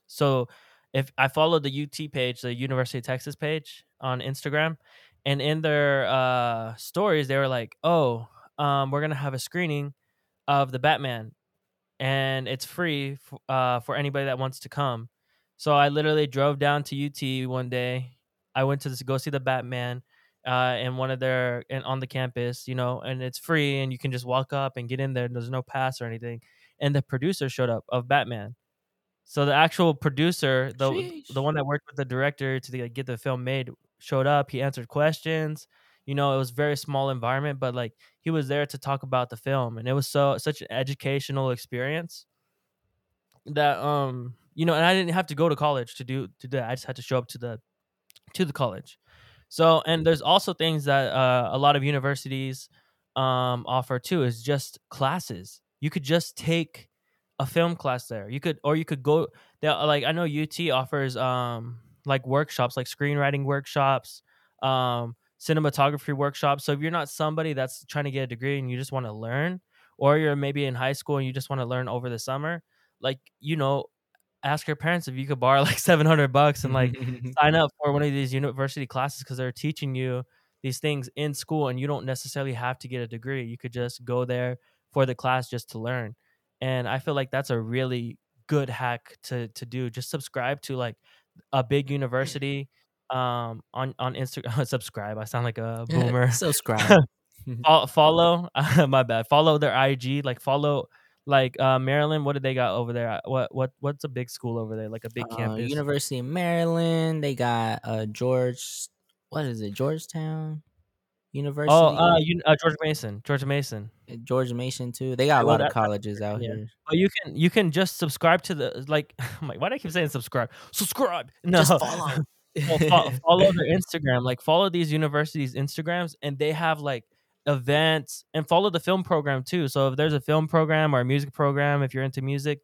so if I follow the UT page, the University of Texas page on Instagram, and in their uh stories they were like, "Oh, um we're to have a screening of the Batman and it's free f- uh for anybody that wants to come." So I literally drove down to UT one day. I went to this, go see the Batman uh in one of their in, on the campus, you know, and it's free and you can just walk up and get in there. There's no pass or anything. And the producer showed up of Batman. So the actual producer, the Sheesh. the one that worked with the director to like, get the film made, showed up. He answered questions. You know, it was very small environment, but like he was there to talk about the film, and it was so such an educational experience that um you know, and I didn't have to go to college to do to do that. I just had to show up to the to the college. So, and there's also things that uh, a lot of universities um, offer too is just classes. You could just take a film class there. You could, or you could go. Like I know UT offers um, like workshops, like screenwriting workshops, um, cinematography workshops. So if you're not somebody that's trying to get a degree and you just want to learn, or you're maybe in high school and you just want to learn over the summer, like you know, ask your parents if you could borrow [LAUGHS] like 700 bucks and like [LAUGHS] sign up for one of these university classes because they're teaching you these things in school and you don't necessarily have to get a degree. You could just go there for the class just to learn. And i feel like that's a really good hack to to do. Just subscribe to like a big university um on on instagram [LAUGHS] subscribe i sound like a [LAUGHS] boomer Subscribe. [LAUGHS] Fol- follow my bad follow their ig like follow like uh maryland what did they got over there what what what's a big school over there like a big Uh, campus University of Maryland. They got uh George. What is it? Georgetown University. Oh, uh, you, uh, George Mason, George Mason. uh, George Mason too. They got a lot of colleges out yeah. here. But you can you can just subscribe to the like. [LAUGHS] Like, why do I keep saying subscribe? Subscribe. [LAUGHS] No, Just follow. Well, fo- [LAUGHS] follow their Instagram. Like follow these universities' Instagrams, and they have like events and follow the film program too. So if there's a film program or a music program, if you're into music,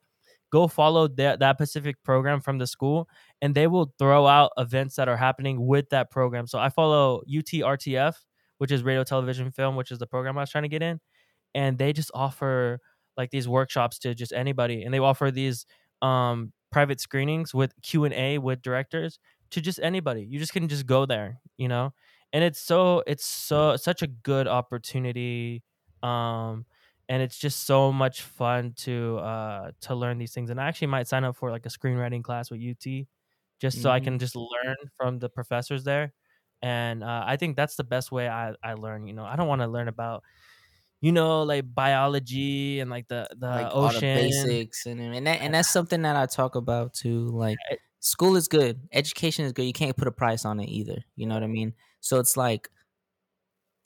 go follow that that specific program from the school, and they will throw out events that are happening with that program. So I follow UTRTF, which is Radio Television Film, which is the program I was trying to get in, and they just offer like these workshops to just anybody, and they offer these um private screenings with Q and A with directors to just anybody. You just can just go there, you know? And it's so it's so such a good opportunity um and it's just so much fun to uh to learn these things. And I actually might sign up for like a screenwriting class with UT just so I can just learn from the professors there. And uh, I think that's the best way I, I learn, you know. I don't want to learn about you know, like biology and like the the like all the ocean. basics and and that and that's something that I talk about too. Like school is good, education is good. You can't put a price on it either. You know what I mean? So it's like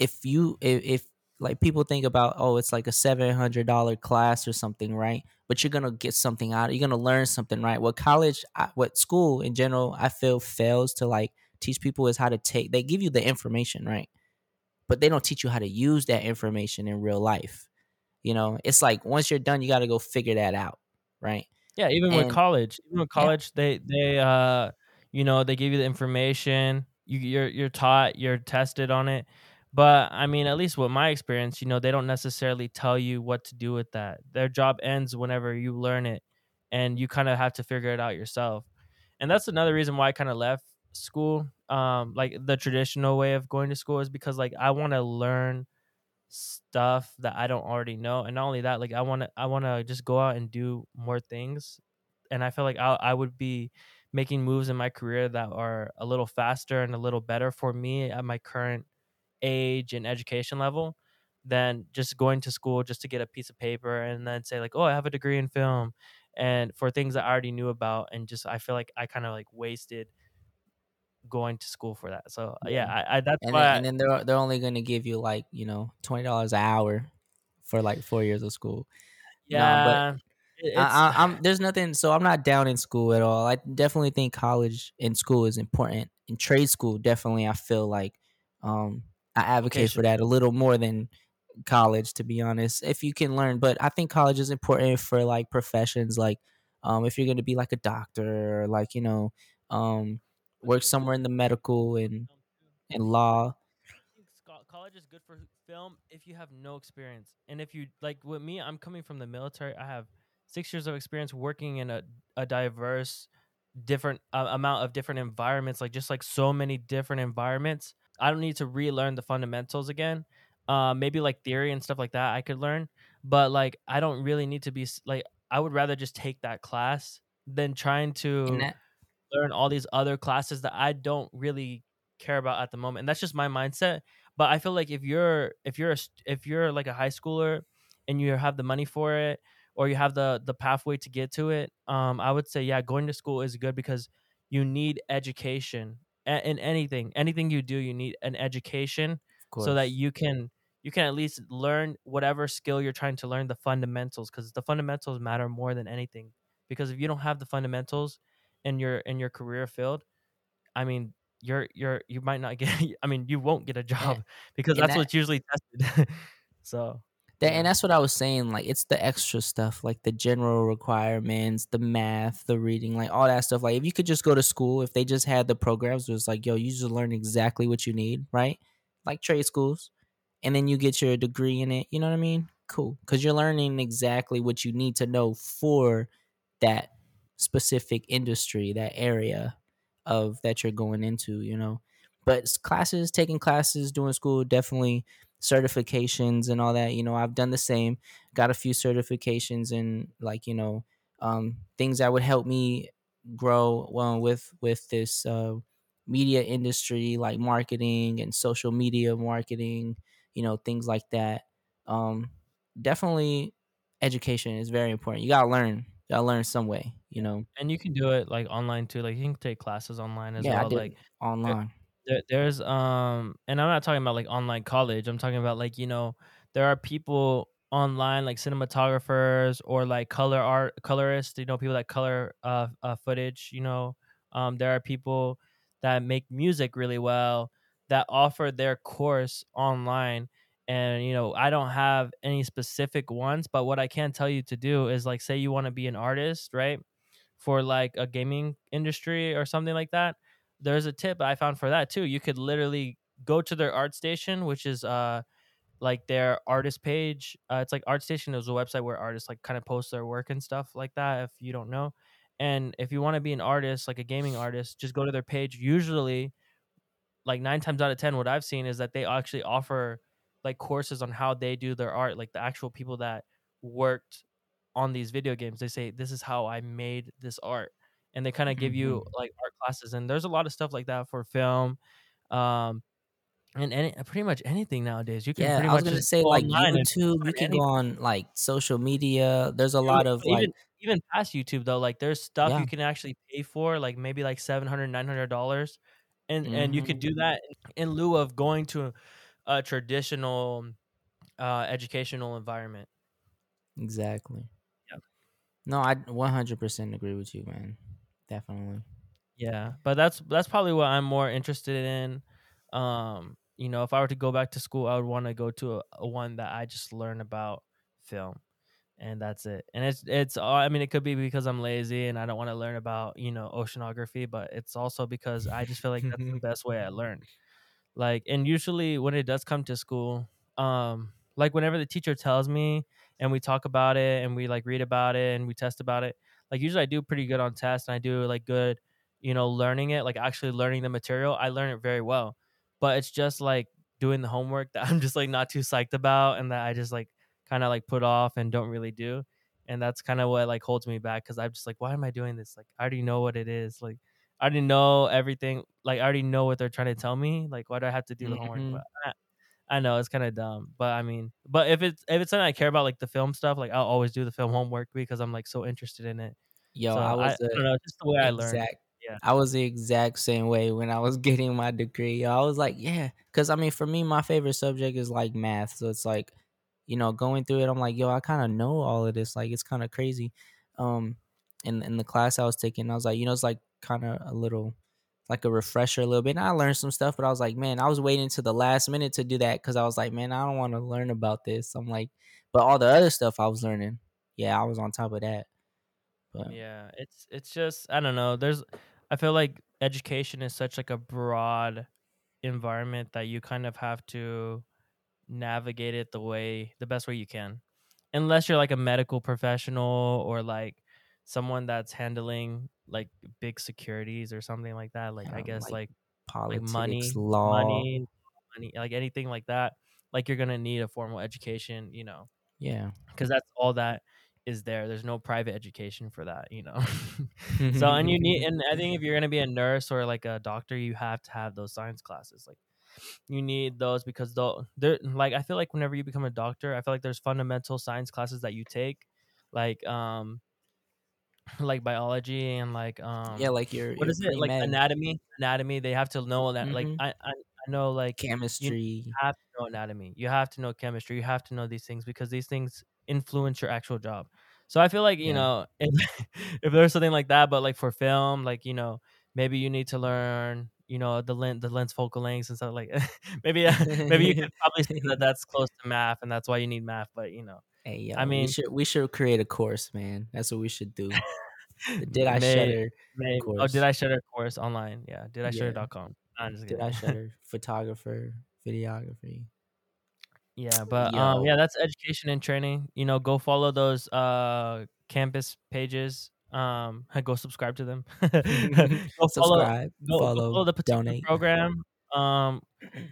if you if, if like people think about oh it's like a seven hundred dollar class or something right, but you're gonna get something out. You're gonna learn something right. What college, what school in general, I feel fails to like teach people is how to take. They give you the information right, but they don't teach you how to use that information in real life. You know, it's like once you're done, you got to go figure that out, right? Yeah, even with college, even with Yeah. college, they they uh you know they give you the information. You you're you're taught, you're tested on it. But I mean, at least with my experience, you know, they don't necessarily tell you what to do with that. Their job ends whenever you learn it, and you kind of have to figure it out yourself. And that's another reason why I kind of left school, um, like the traditional way of going to school, is because like I want to learn stuff that I don't already know, and not only that, like I want to I want to just go out and do more things, and I feel like I I would be making moves in my career that are a little faster and a little better for me at my current age and education level than just going to school just to get a piece of paper and then say like, "Oh, I have a degree in film." And for things that I already knew about and just I feel like I kind of like wasted going to school for that. So yeah, Yeah. I, I that's And why then, I, and then they're they're only gonna give you like you know twenty dollars an hour for like four years of school. No, but yeah, it's I, I'm there's nothing. So I'm not down in school at all. I definitely think college and school is important. In trade school, definitely, I feel like um, I advocate for that a little more than college, to be honest. If you can learn, but I think college is important for like professions, like um, if you're going to be like a doctor or like you know um, But work somewhere in the medical and and law. I think sco- college is good for film if you have no experience. And if you like with me, I'm coming from the military. I have six years of experience working in a, a diverse, different uh, amount of different environments, like just like so many different environments. I don't need to relearn the fundamentals again. Uh, maybe like theory and stuff like that I could learn, but like I don't really need to be like I would rather just take that class than trying And to that learn all these other classes that I don't really care about at the moment. And that's just my mindset. But I feel like if you're if you're a, if you're like a high schooler and you have the money for it or you have the the pathway to get to it, um, I would say yeah, going to school is good because you need education A- in anything. Anything you do, you need an education so that you can you can at least learn whatever skill you're trying to learn the fundamentals because the fundamentals matter more than anything because if you don't have the fundamentals in your in your career field, I mean, you're you're you might not get [LAUGHS] I mean, you won't get a job because and that's that what's usually tested. [LAUGHS] so, That, yeah. and that's what I was saying. Like, it's the extra stuff, like the general requirements, the math, the reading, like all that stuff. Like, if you could just go to school, if they just had the programs, where it's like, yo, you just learn exactly what you need, right? Like trade schools, and then you get your degree in it. You know what I mean? Cool, because you're learning exactly what you need to know for that specific industry, that area of that you're going into. You know, but classes, taking classes, doing school, definitely certifications and all that. You know, I've done the same. Got a few certifications and like you know um, things that would help me grow well with with this uh, media industry, like marketing and social media marketing. You know, things like that. Um, definitely, education is very important. You gotta learn. Gotta learn some way. You know. And you can do it like online too. Like you can take classes online as Yeah, I well. did Like online. there there's um and I'm not talking about like online college. I'm talking about like, you know, there are people online like cinematographers or like color art colorists, you know, people that color uh, uh footage, you know. Um there are people that make music really well that offer their course online and you know, I don't have any specific ones, but what I can tell you to do is like say you want to be an artist, right? For like a gaming industry or something like that there's a tip I found for that too. You could literally go to their art station, which is uh like their artist page. Uh, it's like ArtStation is a website where artists like kind of post their work and stuff like that. If you don't know, and if you want to be an artist, like a gaming artist, just go to their page. Usually, like nine times out of ten, what I've seen is that they actually offer like courses on how they do their art. Like the actual people that worked on these video games, they say this is how I made this art, and they kind of give you hmm like art classes. And there's a lot of stuff like that for film, um, and any pretty much anything nowadays. You can Yeah, pretty I was much gonna just say go like YouTube. You can go on like social media. There's a Even lot of but like even even past YouTube though, like there's stuff yeah. you can actually pay for, like maybe like 700 900 dollars, and and you could hmm do that in lieu of going to a traditional uh, educational environment. Exactly. Yeah. No, I 100% agree with you, man. Definitely. Yeah, but that's that's probably what I'm more interested in. Um, you know, if I were to go back to school, I would want to go to a, a one that I just learn about film, and that's it. And it's it's all- I mean, it could be because I'm lazy and I don't want to learn about you know oceanography, but it's also because I just feel like that's the [LAUGHS] best way I learn. Like, and usually when it does come to school, um, like whenever the teacher tells me and we talk about it and we like read about it and we test about it, like usually I do pretty good on tests and I do like good, you know, learning it, like actually learning the material. I learn it very well, but it's just like doing the homework [LAUGHS] that I'm just like not too psyched about and that I just like kind of like put off and don't really do. and that's kind of what like holds me back because I'm just like, why am I doing this? Like, I already know what it is. Like, I already know everything. Like, I already know what they're trying to tell me. Like, why do I have to do the homework? hmm But I, I know it's kind of dumb, but I mean, but if it's if it's something I care about, like the film stuff, like I'll always do the film homework because I'm like so interested in it. Yo, So I I, I was a don't know, just the way I learn. exact Yeah. I was the exact same way when I was [LAUGHS] getting my degree. Yo, I was like, yeah, because I mean, for me, my favorite subject is like math. So it's like, you know, going through it, I'm like, yo, I kind of know all of this. Like, it's kind of crazy. Um, in in the class I was taking, I was like, you know, it's like kind of a little, like a refresher a little bit. And I learned some stuff, but I was like, man, I was waiting to the last minute to do that because I was like, man, I don't want to learn about this. I'm like, but all the other stuff I was learning, yeah, I was on top of that. But Yeah, it's it's just I don't know. There's I feel like education is such like a broad environment that you kind of have to navigate it the way the best way you can. Unless you're like a medical professional or like someone that's handling like big securities or something like that. Like I guess like like like money, law, money, money, like anything like that. Like you're gonna need a formal education, you know, yeah. because that's all that is there. There's no private education for that, you know. [LAUGHS] so and you need [LAUGHS] and I think if you're gonna be a nurse or like a doctor, you have to have those science classes. Like you need those because though they're like I feel like whenever you become a doctor, I feel like there's fundamental science classes that you take, like um [LAUGHS] like biology and like um yeah, like your what your is it? like anatomy? Anatomy they have to know that like hmm I, I i know like chemistry. you have to know anatomy. You have to know chemistry. You have to know these things because these things influence your actual job. So i feel like you Yeah. know [LAUGHS] if, if there's something like that but like for film like you know maybe you need to learn you know the lens the lens focal lengths and stuff like [LAUGHS] maybe maybe you could probably say that that's close to math and that's why you need math but you know hey i yo, we mean should we should create a course, man. That's what we should do. [LAUGHS] Did I may Shutter Maybe. Oh, did. I shutter course online? Yeah, did I Yeah. shutter.com. Just Did kidding. I [LAUGHS] Shutter photographer, videography. yeah, but um, yeah, that's education and training. You know, go follow those uh campus pages. Um, [LAUGHS] go subscribe to them. go follow. subscribe, Go, go follow, follow the particular donate. program. Um,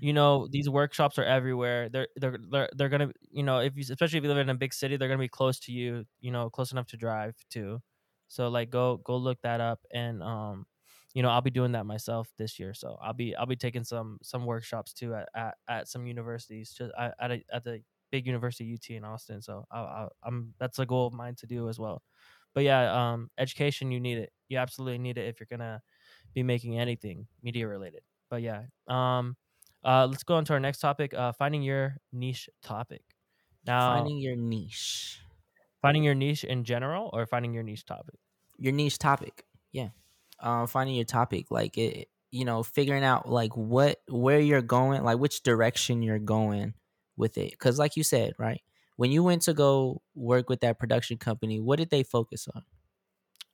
you know, these workshops are everywhere. They're they're they're, they're gonna you know if you especially if you live in a big city, they're gonna be close to you. You know, close enough to drive to. So like, go go look that up and um you know i'll be doing that myself this year so i'll be i'll be taking some some workshops too at at, at some universities just at at, a, at the big university ut in austin so I'll, I'll, i'm that's a goal of mine to do as well but yeah um education you need it you absolutely need it if you're gonna be making anything media related but yeah um uh let's go on to our next topic uh finding your niche topic now Finding your niche. finding your niche in general or finding your niche topic Your niche topic. Yeah. Um, finding your topic, like it, you know, figuring out like what where you're going, like which direction you're going with it. Because, like you said, right, when you went to go work with that production company, what did they focus on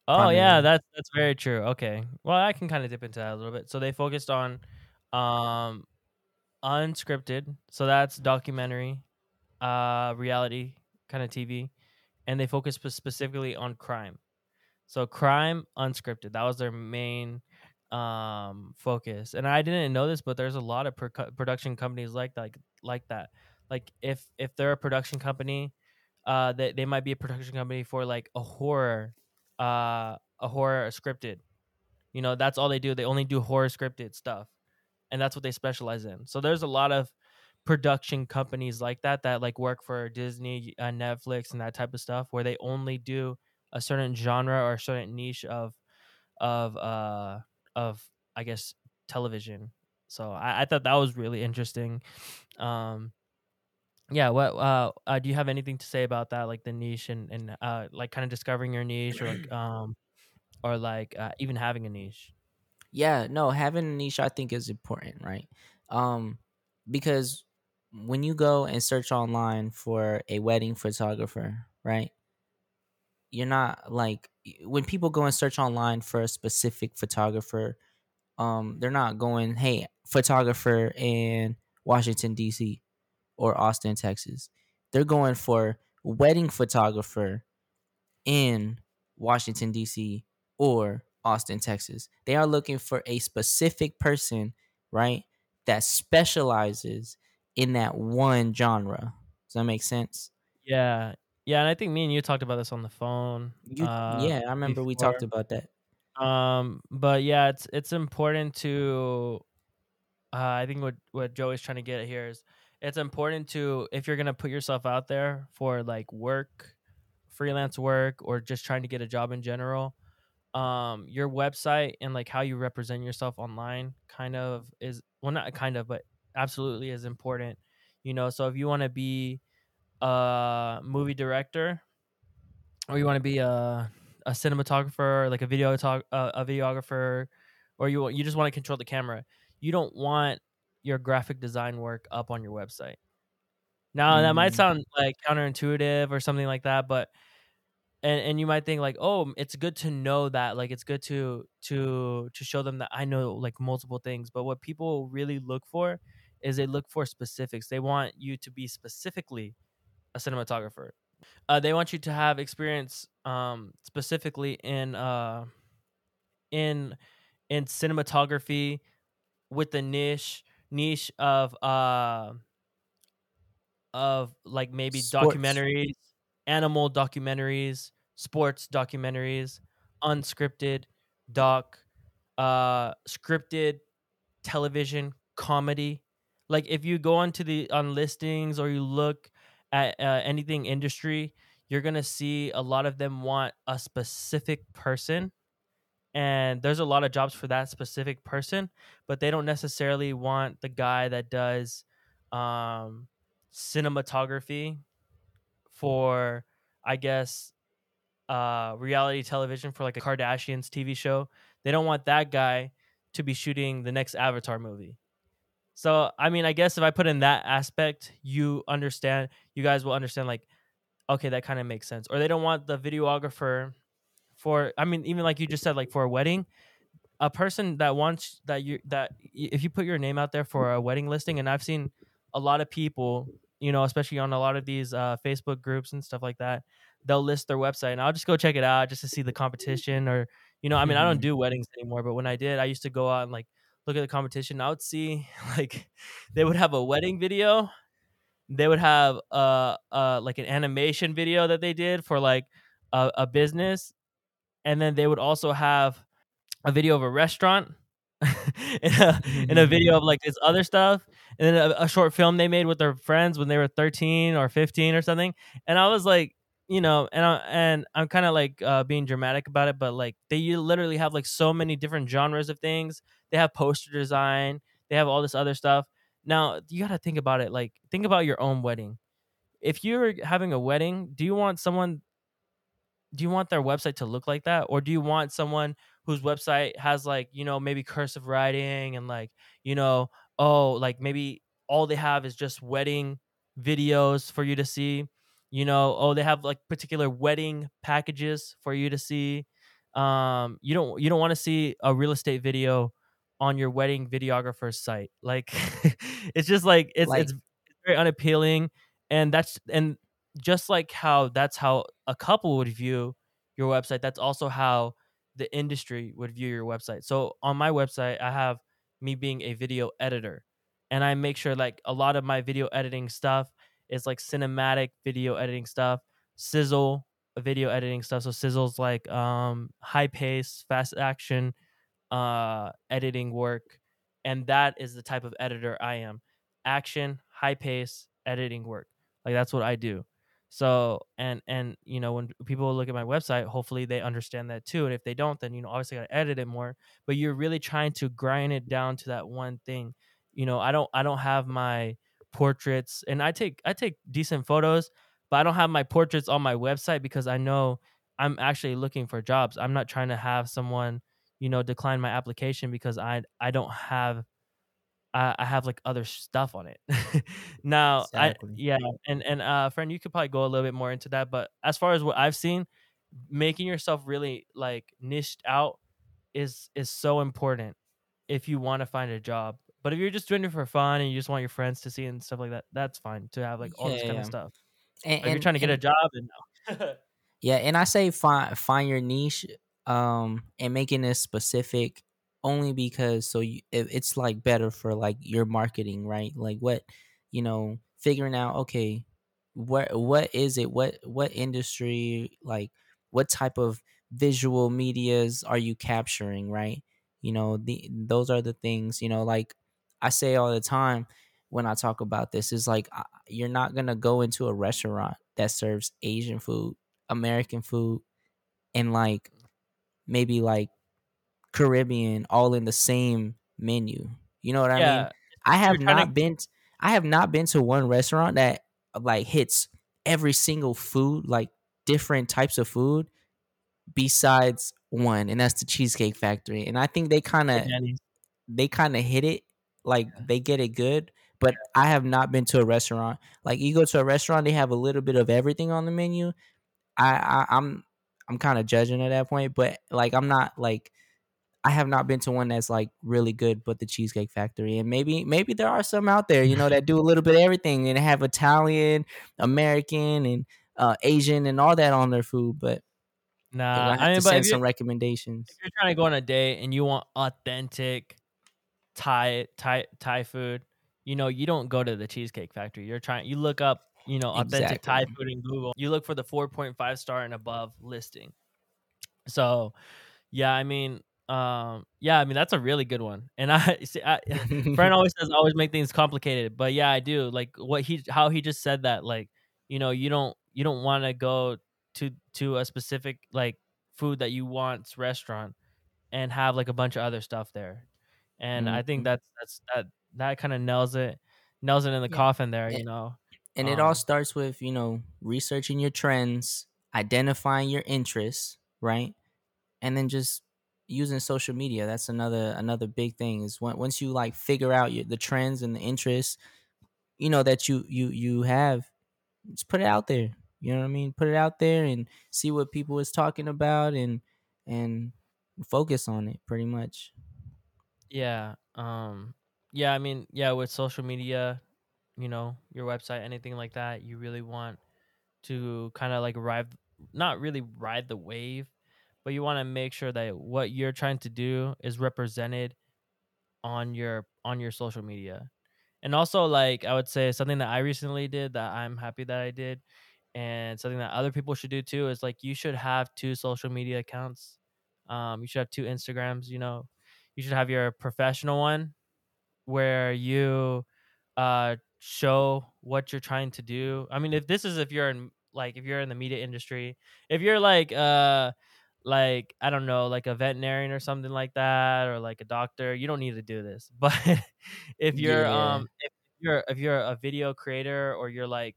Oh yeah, that's that's very true. Okay. Well, I can kind of dip into that a little bit. So they focused on um unscripted. So that's documentary, uh reality kind of TV, and they focus specifically on crime. So crime unscripted. That was their main um focus. And I didn't know this, but there's a lot of pro- production companies like like like that. Like if if they're a production company, uh they, they might be a production company for like a horror uh a horror scripted. You know, that's all they do. They only do horror scripted stuff. And that's what they specialize in. So there's a lot of production companies like that that like work for Disney, uh, Netflix, and that type of stuff, where they only do a certain genre or a certain niche of of uh of I guess television. So I, I thought that was really interesting. Um, yeah. What uh, uh, do you have anything to say about that, like the niche and and uh, like kind of discovering your niche or like [CLEARS THROAT] um or like uh, even having a niche? Yeah, no, having a niche I think is important, right? Um, because when you go and search online for a wedding photographer, right? You're not like when people go and search online for a specific photographer, um, they're not going, "Hey, photographer in Washington D.C. or Austin, Texas." They're going for wedding photographer in Washington, D.C. or Austin, Texas. They are looking for a specific person, right, that specializes in that one genre. Does that make sense? Yeah. Yeah, and I think me and you talked about this on the phone. You, uh, yeah, I remember we talked about that. Um, but yeah, it's it's important to. Uh, I think what what Joey's trying to get here is it's important to if you're gonna put yourself out there for like work, freelance work, or just trying to get a job in general. Um, your website and like how you represent yourself online kind of is well not kind of but absolutely is important. You know, so if you want to be a movie director or you want to be a a cinematographer, like a video talk, uh, a videographer, or you you just want to control the camera. You don't want your graphic design work up on your website. Now that might Mm, sound like counterintuitive or something like that, but and and you might think like, oh, it's good to know that, like it's good to to to show them that I know like multiple things. But what people really look for is they look for specifics. They want you to be specifically a cinematographer uh, they want you to have experience um, specifically in uh, in in cinematography with the niche niche of uh of like maybe sports. documentaries, animal documentaries, sports documentaries, unscripted doc, uh scripted television comedy. Like if you go onto the on listings or you look at uh, anything industry, you're gonna see a lot of them want a specific person, and there's a lot of jobs for that specific person, but they don't necessarily want the guy that does um, cinematography for, I guess, uh, reality television for like a Kardashians TV show. They don't want that guy to be shooting the next Avatar movie. So, I mean, I guess if I put in that aspect, you understand, you guys will understand, like, okay, that kind of makes sense. Or they don't want the videographer for, I mean, even like you just said, like for a wedding, a person that wants that you, that if you put your name out there for a wedding listing, and I've seen a lot of people, you know, especially on a lot of these uh, Facebook groups and stuff like that, they'll list their website and I'll just go check it out just to see the competition or, you know, I mean, I don't do weddings anymore, but when I did, I used to go out and like look at the competition. I would see [LAUGHS] like they would have a wedding video they would have uh uh like an animation video that they did for like a, a business and then they would also have a video of a restaurant [LAUGHS] and, a, and a video of like this other stuff and then a, a short film they made with their friends when they were 13 or 15 or something. And i was like you know and I, and i'm kind of like uh, being dramatic about it but like they literally have like so many different genres of things. They have poster design. They have all this other stuff. Now you got to think about it like think about your own wedding. If you're having a wedding do you want someone do you want their website to look like that? Or do you want someone whose website has like you know maybe cursive writing and like you know oh like maybe all they have is just wedding videos for you to see you know oh they have like particular wedding packages for you to see um you don't you don't want to see a real estate video on your wedding videographer's site [LAUGHS] like it's just like it's Like it's very unappealing and that's and just like how that's how a couple would view your website, that's also how the industry would view your website. So on my website, I have me being a video editor, and I make sure like a lot of my video editing stuff is like cinematic video editing stuff, sizzle video editing stuff. So sizzle's like um high pace, fast action uh editing work and that is the type of editor I am. Action, high pace, editing work. Like that's what I do. So and and you know when people look at my website, hopefully they understand that too. And if they don't, then you know obviously I gotta edit it more. But you're really trying to grind it down to that one thing. You know, I don't I don't have my portraits and I take I take decent photos, but I don't have my portraits on my website because I know I'm actually looking for jobs. I'm not trying to have someone you know decline my application because i i don't have i, I have like other stuff on it. [LAUGHS] Now i yeah and and uh friend you could probably go a little bit more into that but as far as what i've seen making yourself really like niched out is is so important if you want to find a job but if you're just doing it for fun and you just want your friends to see and stuff like that that's fine to have like all this kind of stuff and you're trying to get a job then no. [LAUGHS] Yeah, and I say find find your niche, um, and making it specific only because so you it, it's like better for like your marketing, right? Like what you know, figuring out okay, what what is it? What what industry like what type of visual medias are you capturing, right? You know, the those are the things, you know, like I say all the time when I talk about this is like you're not to go into a restaurant that serves Asian food, American food and like maybe like Caribbean all in the same menu. You know what I mean? I have not to been t- I have not been to one restaurant that like hits every single food, like different types of food besides one, and that's the Cheesecake Factory. And I think they kind of they kind of hit it, like Yeah. they get it good. But I have not been to a restaurant. Like you go to a restaurant, they have a little bit of everything on the menu. I, I I'm I'm kind of judging at that point, but like I'm not like I have not been to one that's like really good, but the Cheesecake Factory, and maybe maybe there are some out there, you know, that do a little bit of everything and have Italian, American, and uh, Asian, and all that on their food. But Nah, I I mean, send some recommendations. if you're trying to go on a date and you want authentic Thai Thai Thai food, you know, you don't go to the Cheesecake Factory. You're trying you look up, you know, authentic Thai food in Google. You look for the 4.5 star and above listing. So, yeah, I mean, um, yeah, I mean that's a really good one. And I [LAUGHS] see, I, [LAUGHS] friend [LAUGHS] always says always make things complicated, but yeah, I do. Like what he how he just said that, like you know, you don't you don't want to go to to a specific like food that you want's restaurant and have like a bunch of other stuff there. And I think Mhm. that's that's that that kind of nails it nails it in the Yeah. coffin there, And, you know. and it all Um, starts with, you know, researching your trends, identifying your interests, right? And then just using social media. That's another another big thing is when, once you like figure out your, the trends and the interests, you know that you you you have, just put it out there. You know what I mean? Put it out there and see what people is talking about and and focus on it pretty much. yeah. Um yeah, I mean, yeah, with social media, you know, your website, anything like that, you really want to kind of like ride not really ride the wave, but you want to make sure that what you're trying to do is represented on your on your social media. And also like I would say something that I recently did that I'm happy that I did and something that other people should do too is like you should have two social media accounts. Um you should have two Instagrams, you know. You should have your professional one where you uh show what you're trying to do. I mean, if this is if you're in like if you're in the media industry, if you're like uh like I don't know, like a veterinarian or something like that or like a doctor, you don't need to do this. [LAUGHS] But if you're Yeah. um if you're if you're a video creator or you're like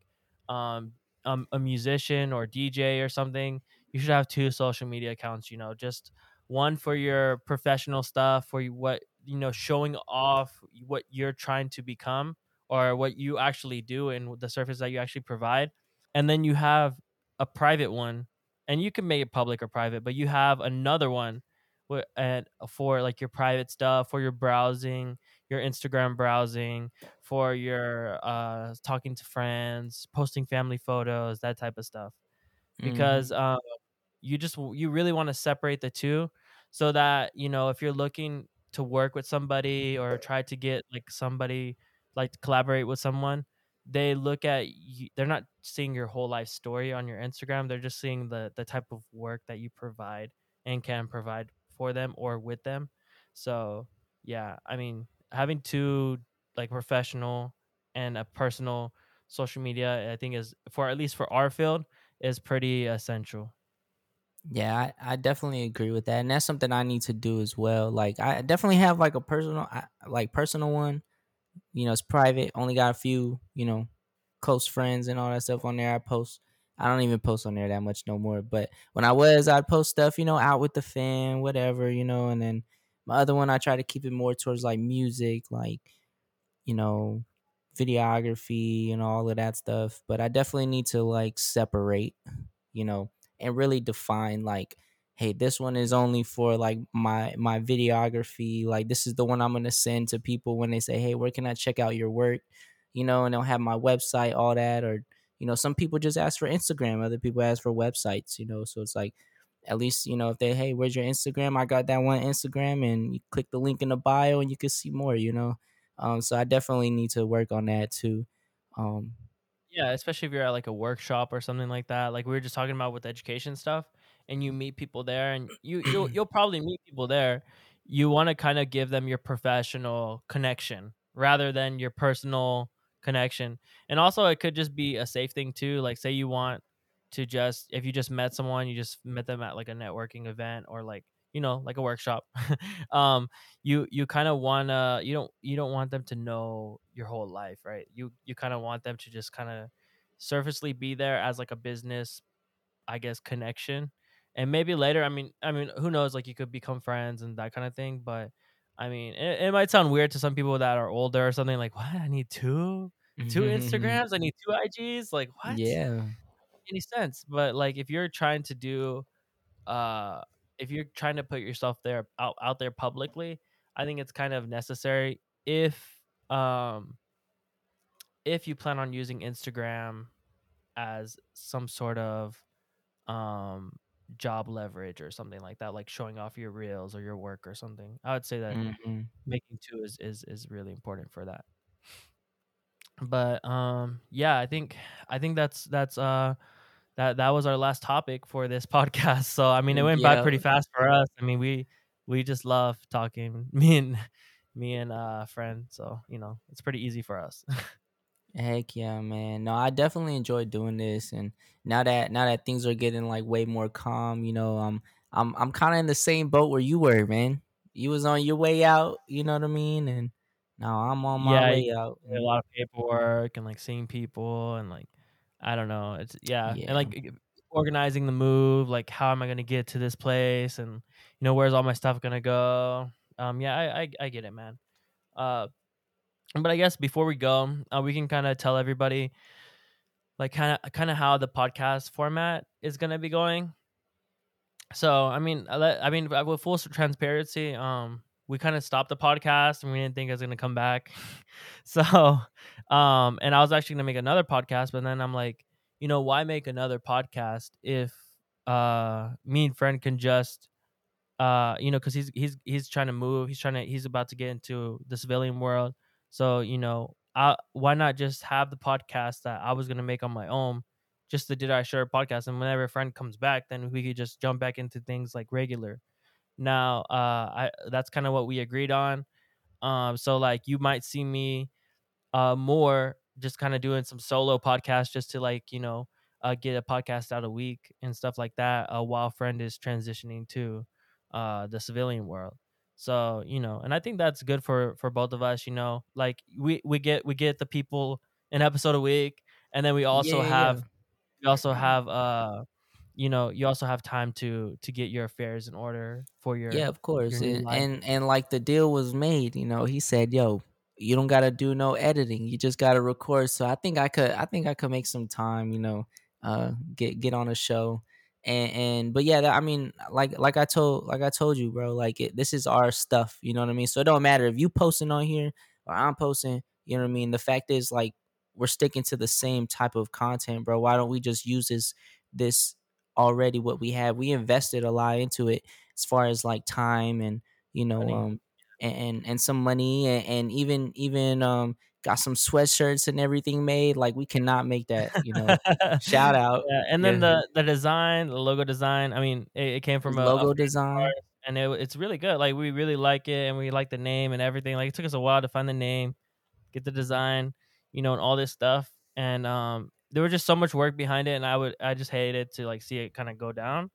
um um, a musician or DJ or something, you should have two social media accounts, you know, just one for your professional stuff for what you know showing off what you're trying to become or what you actually do and the service that you actually provide and then you have a private one and you can make it public or private but you have another one and for like your private stuff for your browsing your instagram browsing for your uh talking to friends posting family photos that type of stuff. Hmm because um you just you really want to separate the two so that you know if you're looking to work with somebody or try to get like somebody like to collaborate with someone they look at you they're not seeing your whole life story on your instagram they're just seeing the the type of work that you provide and can provide for them or with them so yeah i mean having two like professional and a personal social media i think is for at least for our field is pretty essential Yeah, I, I definitely agree with that, and that's something I need to do as well. Like, I definitely have like a personal, I- like personal one. You know, it's private. Only got a few, you know, close friends and all that stuff on there. I post. I don't even post on there that much no more. But when I was, I'd post stuff, you know, out with the fan, whatever, you know. And then my other one, I try to keep it more towards like music, like you know, videography and all of that stuff. But I definitely need to like separate you know, and really define like, hey, this one is only for like my my videography. Like this is the one I'm gonna send to people when they say, hey, where can I check out your work? You know, and they'll have my website, all that, or you know, some people just ask for Instagram, other people ask for websites, you know, so it's like at least you know if they hey where's your instagram i got that one instagram and you click the link in the bio and you can see more you know um so i definitely need to work on that too um yeah, especially if you're at like a workshop or something like that. Like we were just talking about with education stuff, and you meet people there, and you you'll [CLEARS THROAT] you'll probably meet people there. You want to kind of give them your professional connection rather than your personal connection. And also, it could just be a safe thing too. Like, say you want to just if you just met someone, you just met them at like a networking event or like you know like a workshop [LAUGHS] um you you kind of want to you don't you don't want them to know your whole life right you you kind of want them to just kind of surfacely be there as like a business i guess connection and maybe later i mean i mean who knows like you could become friends and that kind of thing but i mean it, it might sound weird to some people that are older or something like what? I need two two [LAUGHS] instagrams? I need two ig's like what? Yeah. any sense? But like if you're trying to do uh if you're trying to put yourself there out, out there publicly i think it's kind of necessary if um if you plan on using instagram as some sort of um job leverage or something like that like showing off your reels or your work or something i would say that hmm making two is is is really important for that but um yeah i think i think that's that's uh that that was our last topic for this [LAUGHS] podcast. So I mean, it went by pretty fast for us. I mean, we we just love talking. [LAUGHS] Me and me and uh friend. So you know, it's pretty easy for us. [LAUGHS] Heck yeah, man. No, I definitely enjoy doing this and now that now that things are getting like way more calm, you know, um I'm I'm kind of in the same boat where you were, man. You was on your way out, you know what I mean? And now I'm on my yeah, way out. a lot of paperwork and like seeing people and like I don't know. It's yeah, and like organizing the move. Like, how am I gonna get to this place? And you know, where's all my stuff gonna go? Um, yeah, I I, I get it, man. Uh, but I guess before we go, uh, we can kind of tell everybody like kind of kind of how the podcast format is gonna be going. So I mean, I mean, uh, with full transparency, um, we kind of stopped the podcast and we didn't think it was gonna come back. [LAUGHS] so, um, and I was actually gonna make another podcast, but then I'm like, you know, why make another podcast if uh me and friend can just uh you know because he's he's he's trying to move he's trying to he's about to get into the civilian world so you know I, why not just have the podcast that i was going to make on my own just the Did I Shutter podcast? And whenever a friend comes back then we could just jump back into things like regular. Now uh i that's kind of what we agreed on. Um so like you might see me uh more just kind of doing some solo podcasts just to like you know uh get a podcast out a week and stuff like that uh, while friend is transitioning to uh the civilian world so you know and i think that's good for for both of us you know like we we get we get the people an episode a week and then we also yeah, yeah. have we also have uh you know you also have time to to get your affairs in order for your Yeah, of course. And, and and like the deal was made, you know, he said, "Yo, you don't got to do no editing. You just got to record." So I think I could I think I could make some time, you know, uh get get on a show. And and but yeah, that, I mean, like like I told like I told you, bro, like it, this is our stuff, you know what I mean? So it don't matter if you posting on here or I'm posting, you know what I mean? The fact is like we're sticking to the same type of content, bro. Why don't we just use this this already what we have? We invested a lot into it as far as like time and you know money um and and, and some money and, and even even um got some sweatshirts and everything made like we cannot make that [LAUGHS] you know shout out yeah, and then yeah the the design, the logo design. I mean, it, it came from a, logo design ours, and it, it's really good. Like we really like it, and we like the name and everything. Like it took us a while to find the name, get the design, you know, and all this stuff. And um, there was just so much work behind it, and I would I just hated to like see it kind of go down.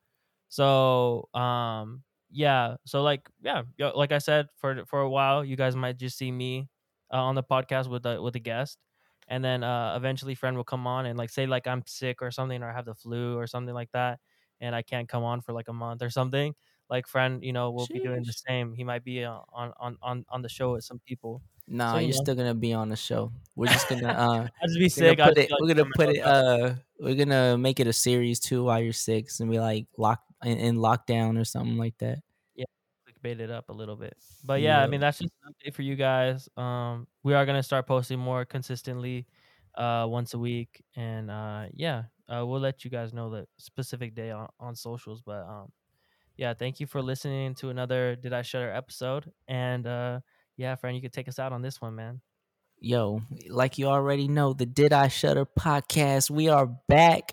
So um, yeah, so like yeah, like I said, for for a while, you guys might just see me uh, on the podcast with a with a guest and then uh eventually friend will come on and like say like i'm sick or something or i have the flu or something like that and i can't come on for like a month or something like friend you know will be doing the same. He might be uh, on on on on the show with some people. So nah you you're still gonna be on the show. We're just gonna uh [LAUGHS] i'll just be gonna sick. Put it we're gonna put it uh we're gonna make it a series too while you're sick and be like lock in, in lockdown or something like that clickbait it up a little bit but yeah i mean that's just an update for you guys um we are gonna start posting more consistently uh once a week and uh yeah uh, we'll let you guys know the specific day on, on socials but um yeah, thank you for listening to another Did I Shutter episode. And uh yeah, friend, you could take us out on this one, man. Yo, like you already know, the Did I Shutter podcast. We are back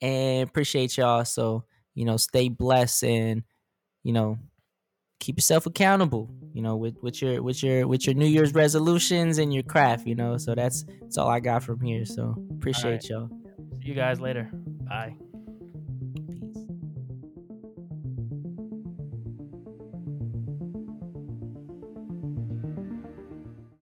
and appreciate y'all. So, you know, stay blessed and, you know, keep yourself accountable, you know, with, with your with your with your New Year's resolutions and your craft, you know. So that's that's all I got from here. So appreciate right. y'all. See you guys later. Bye.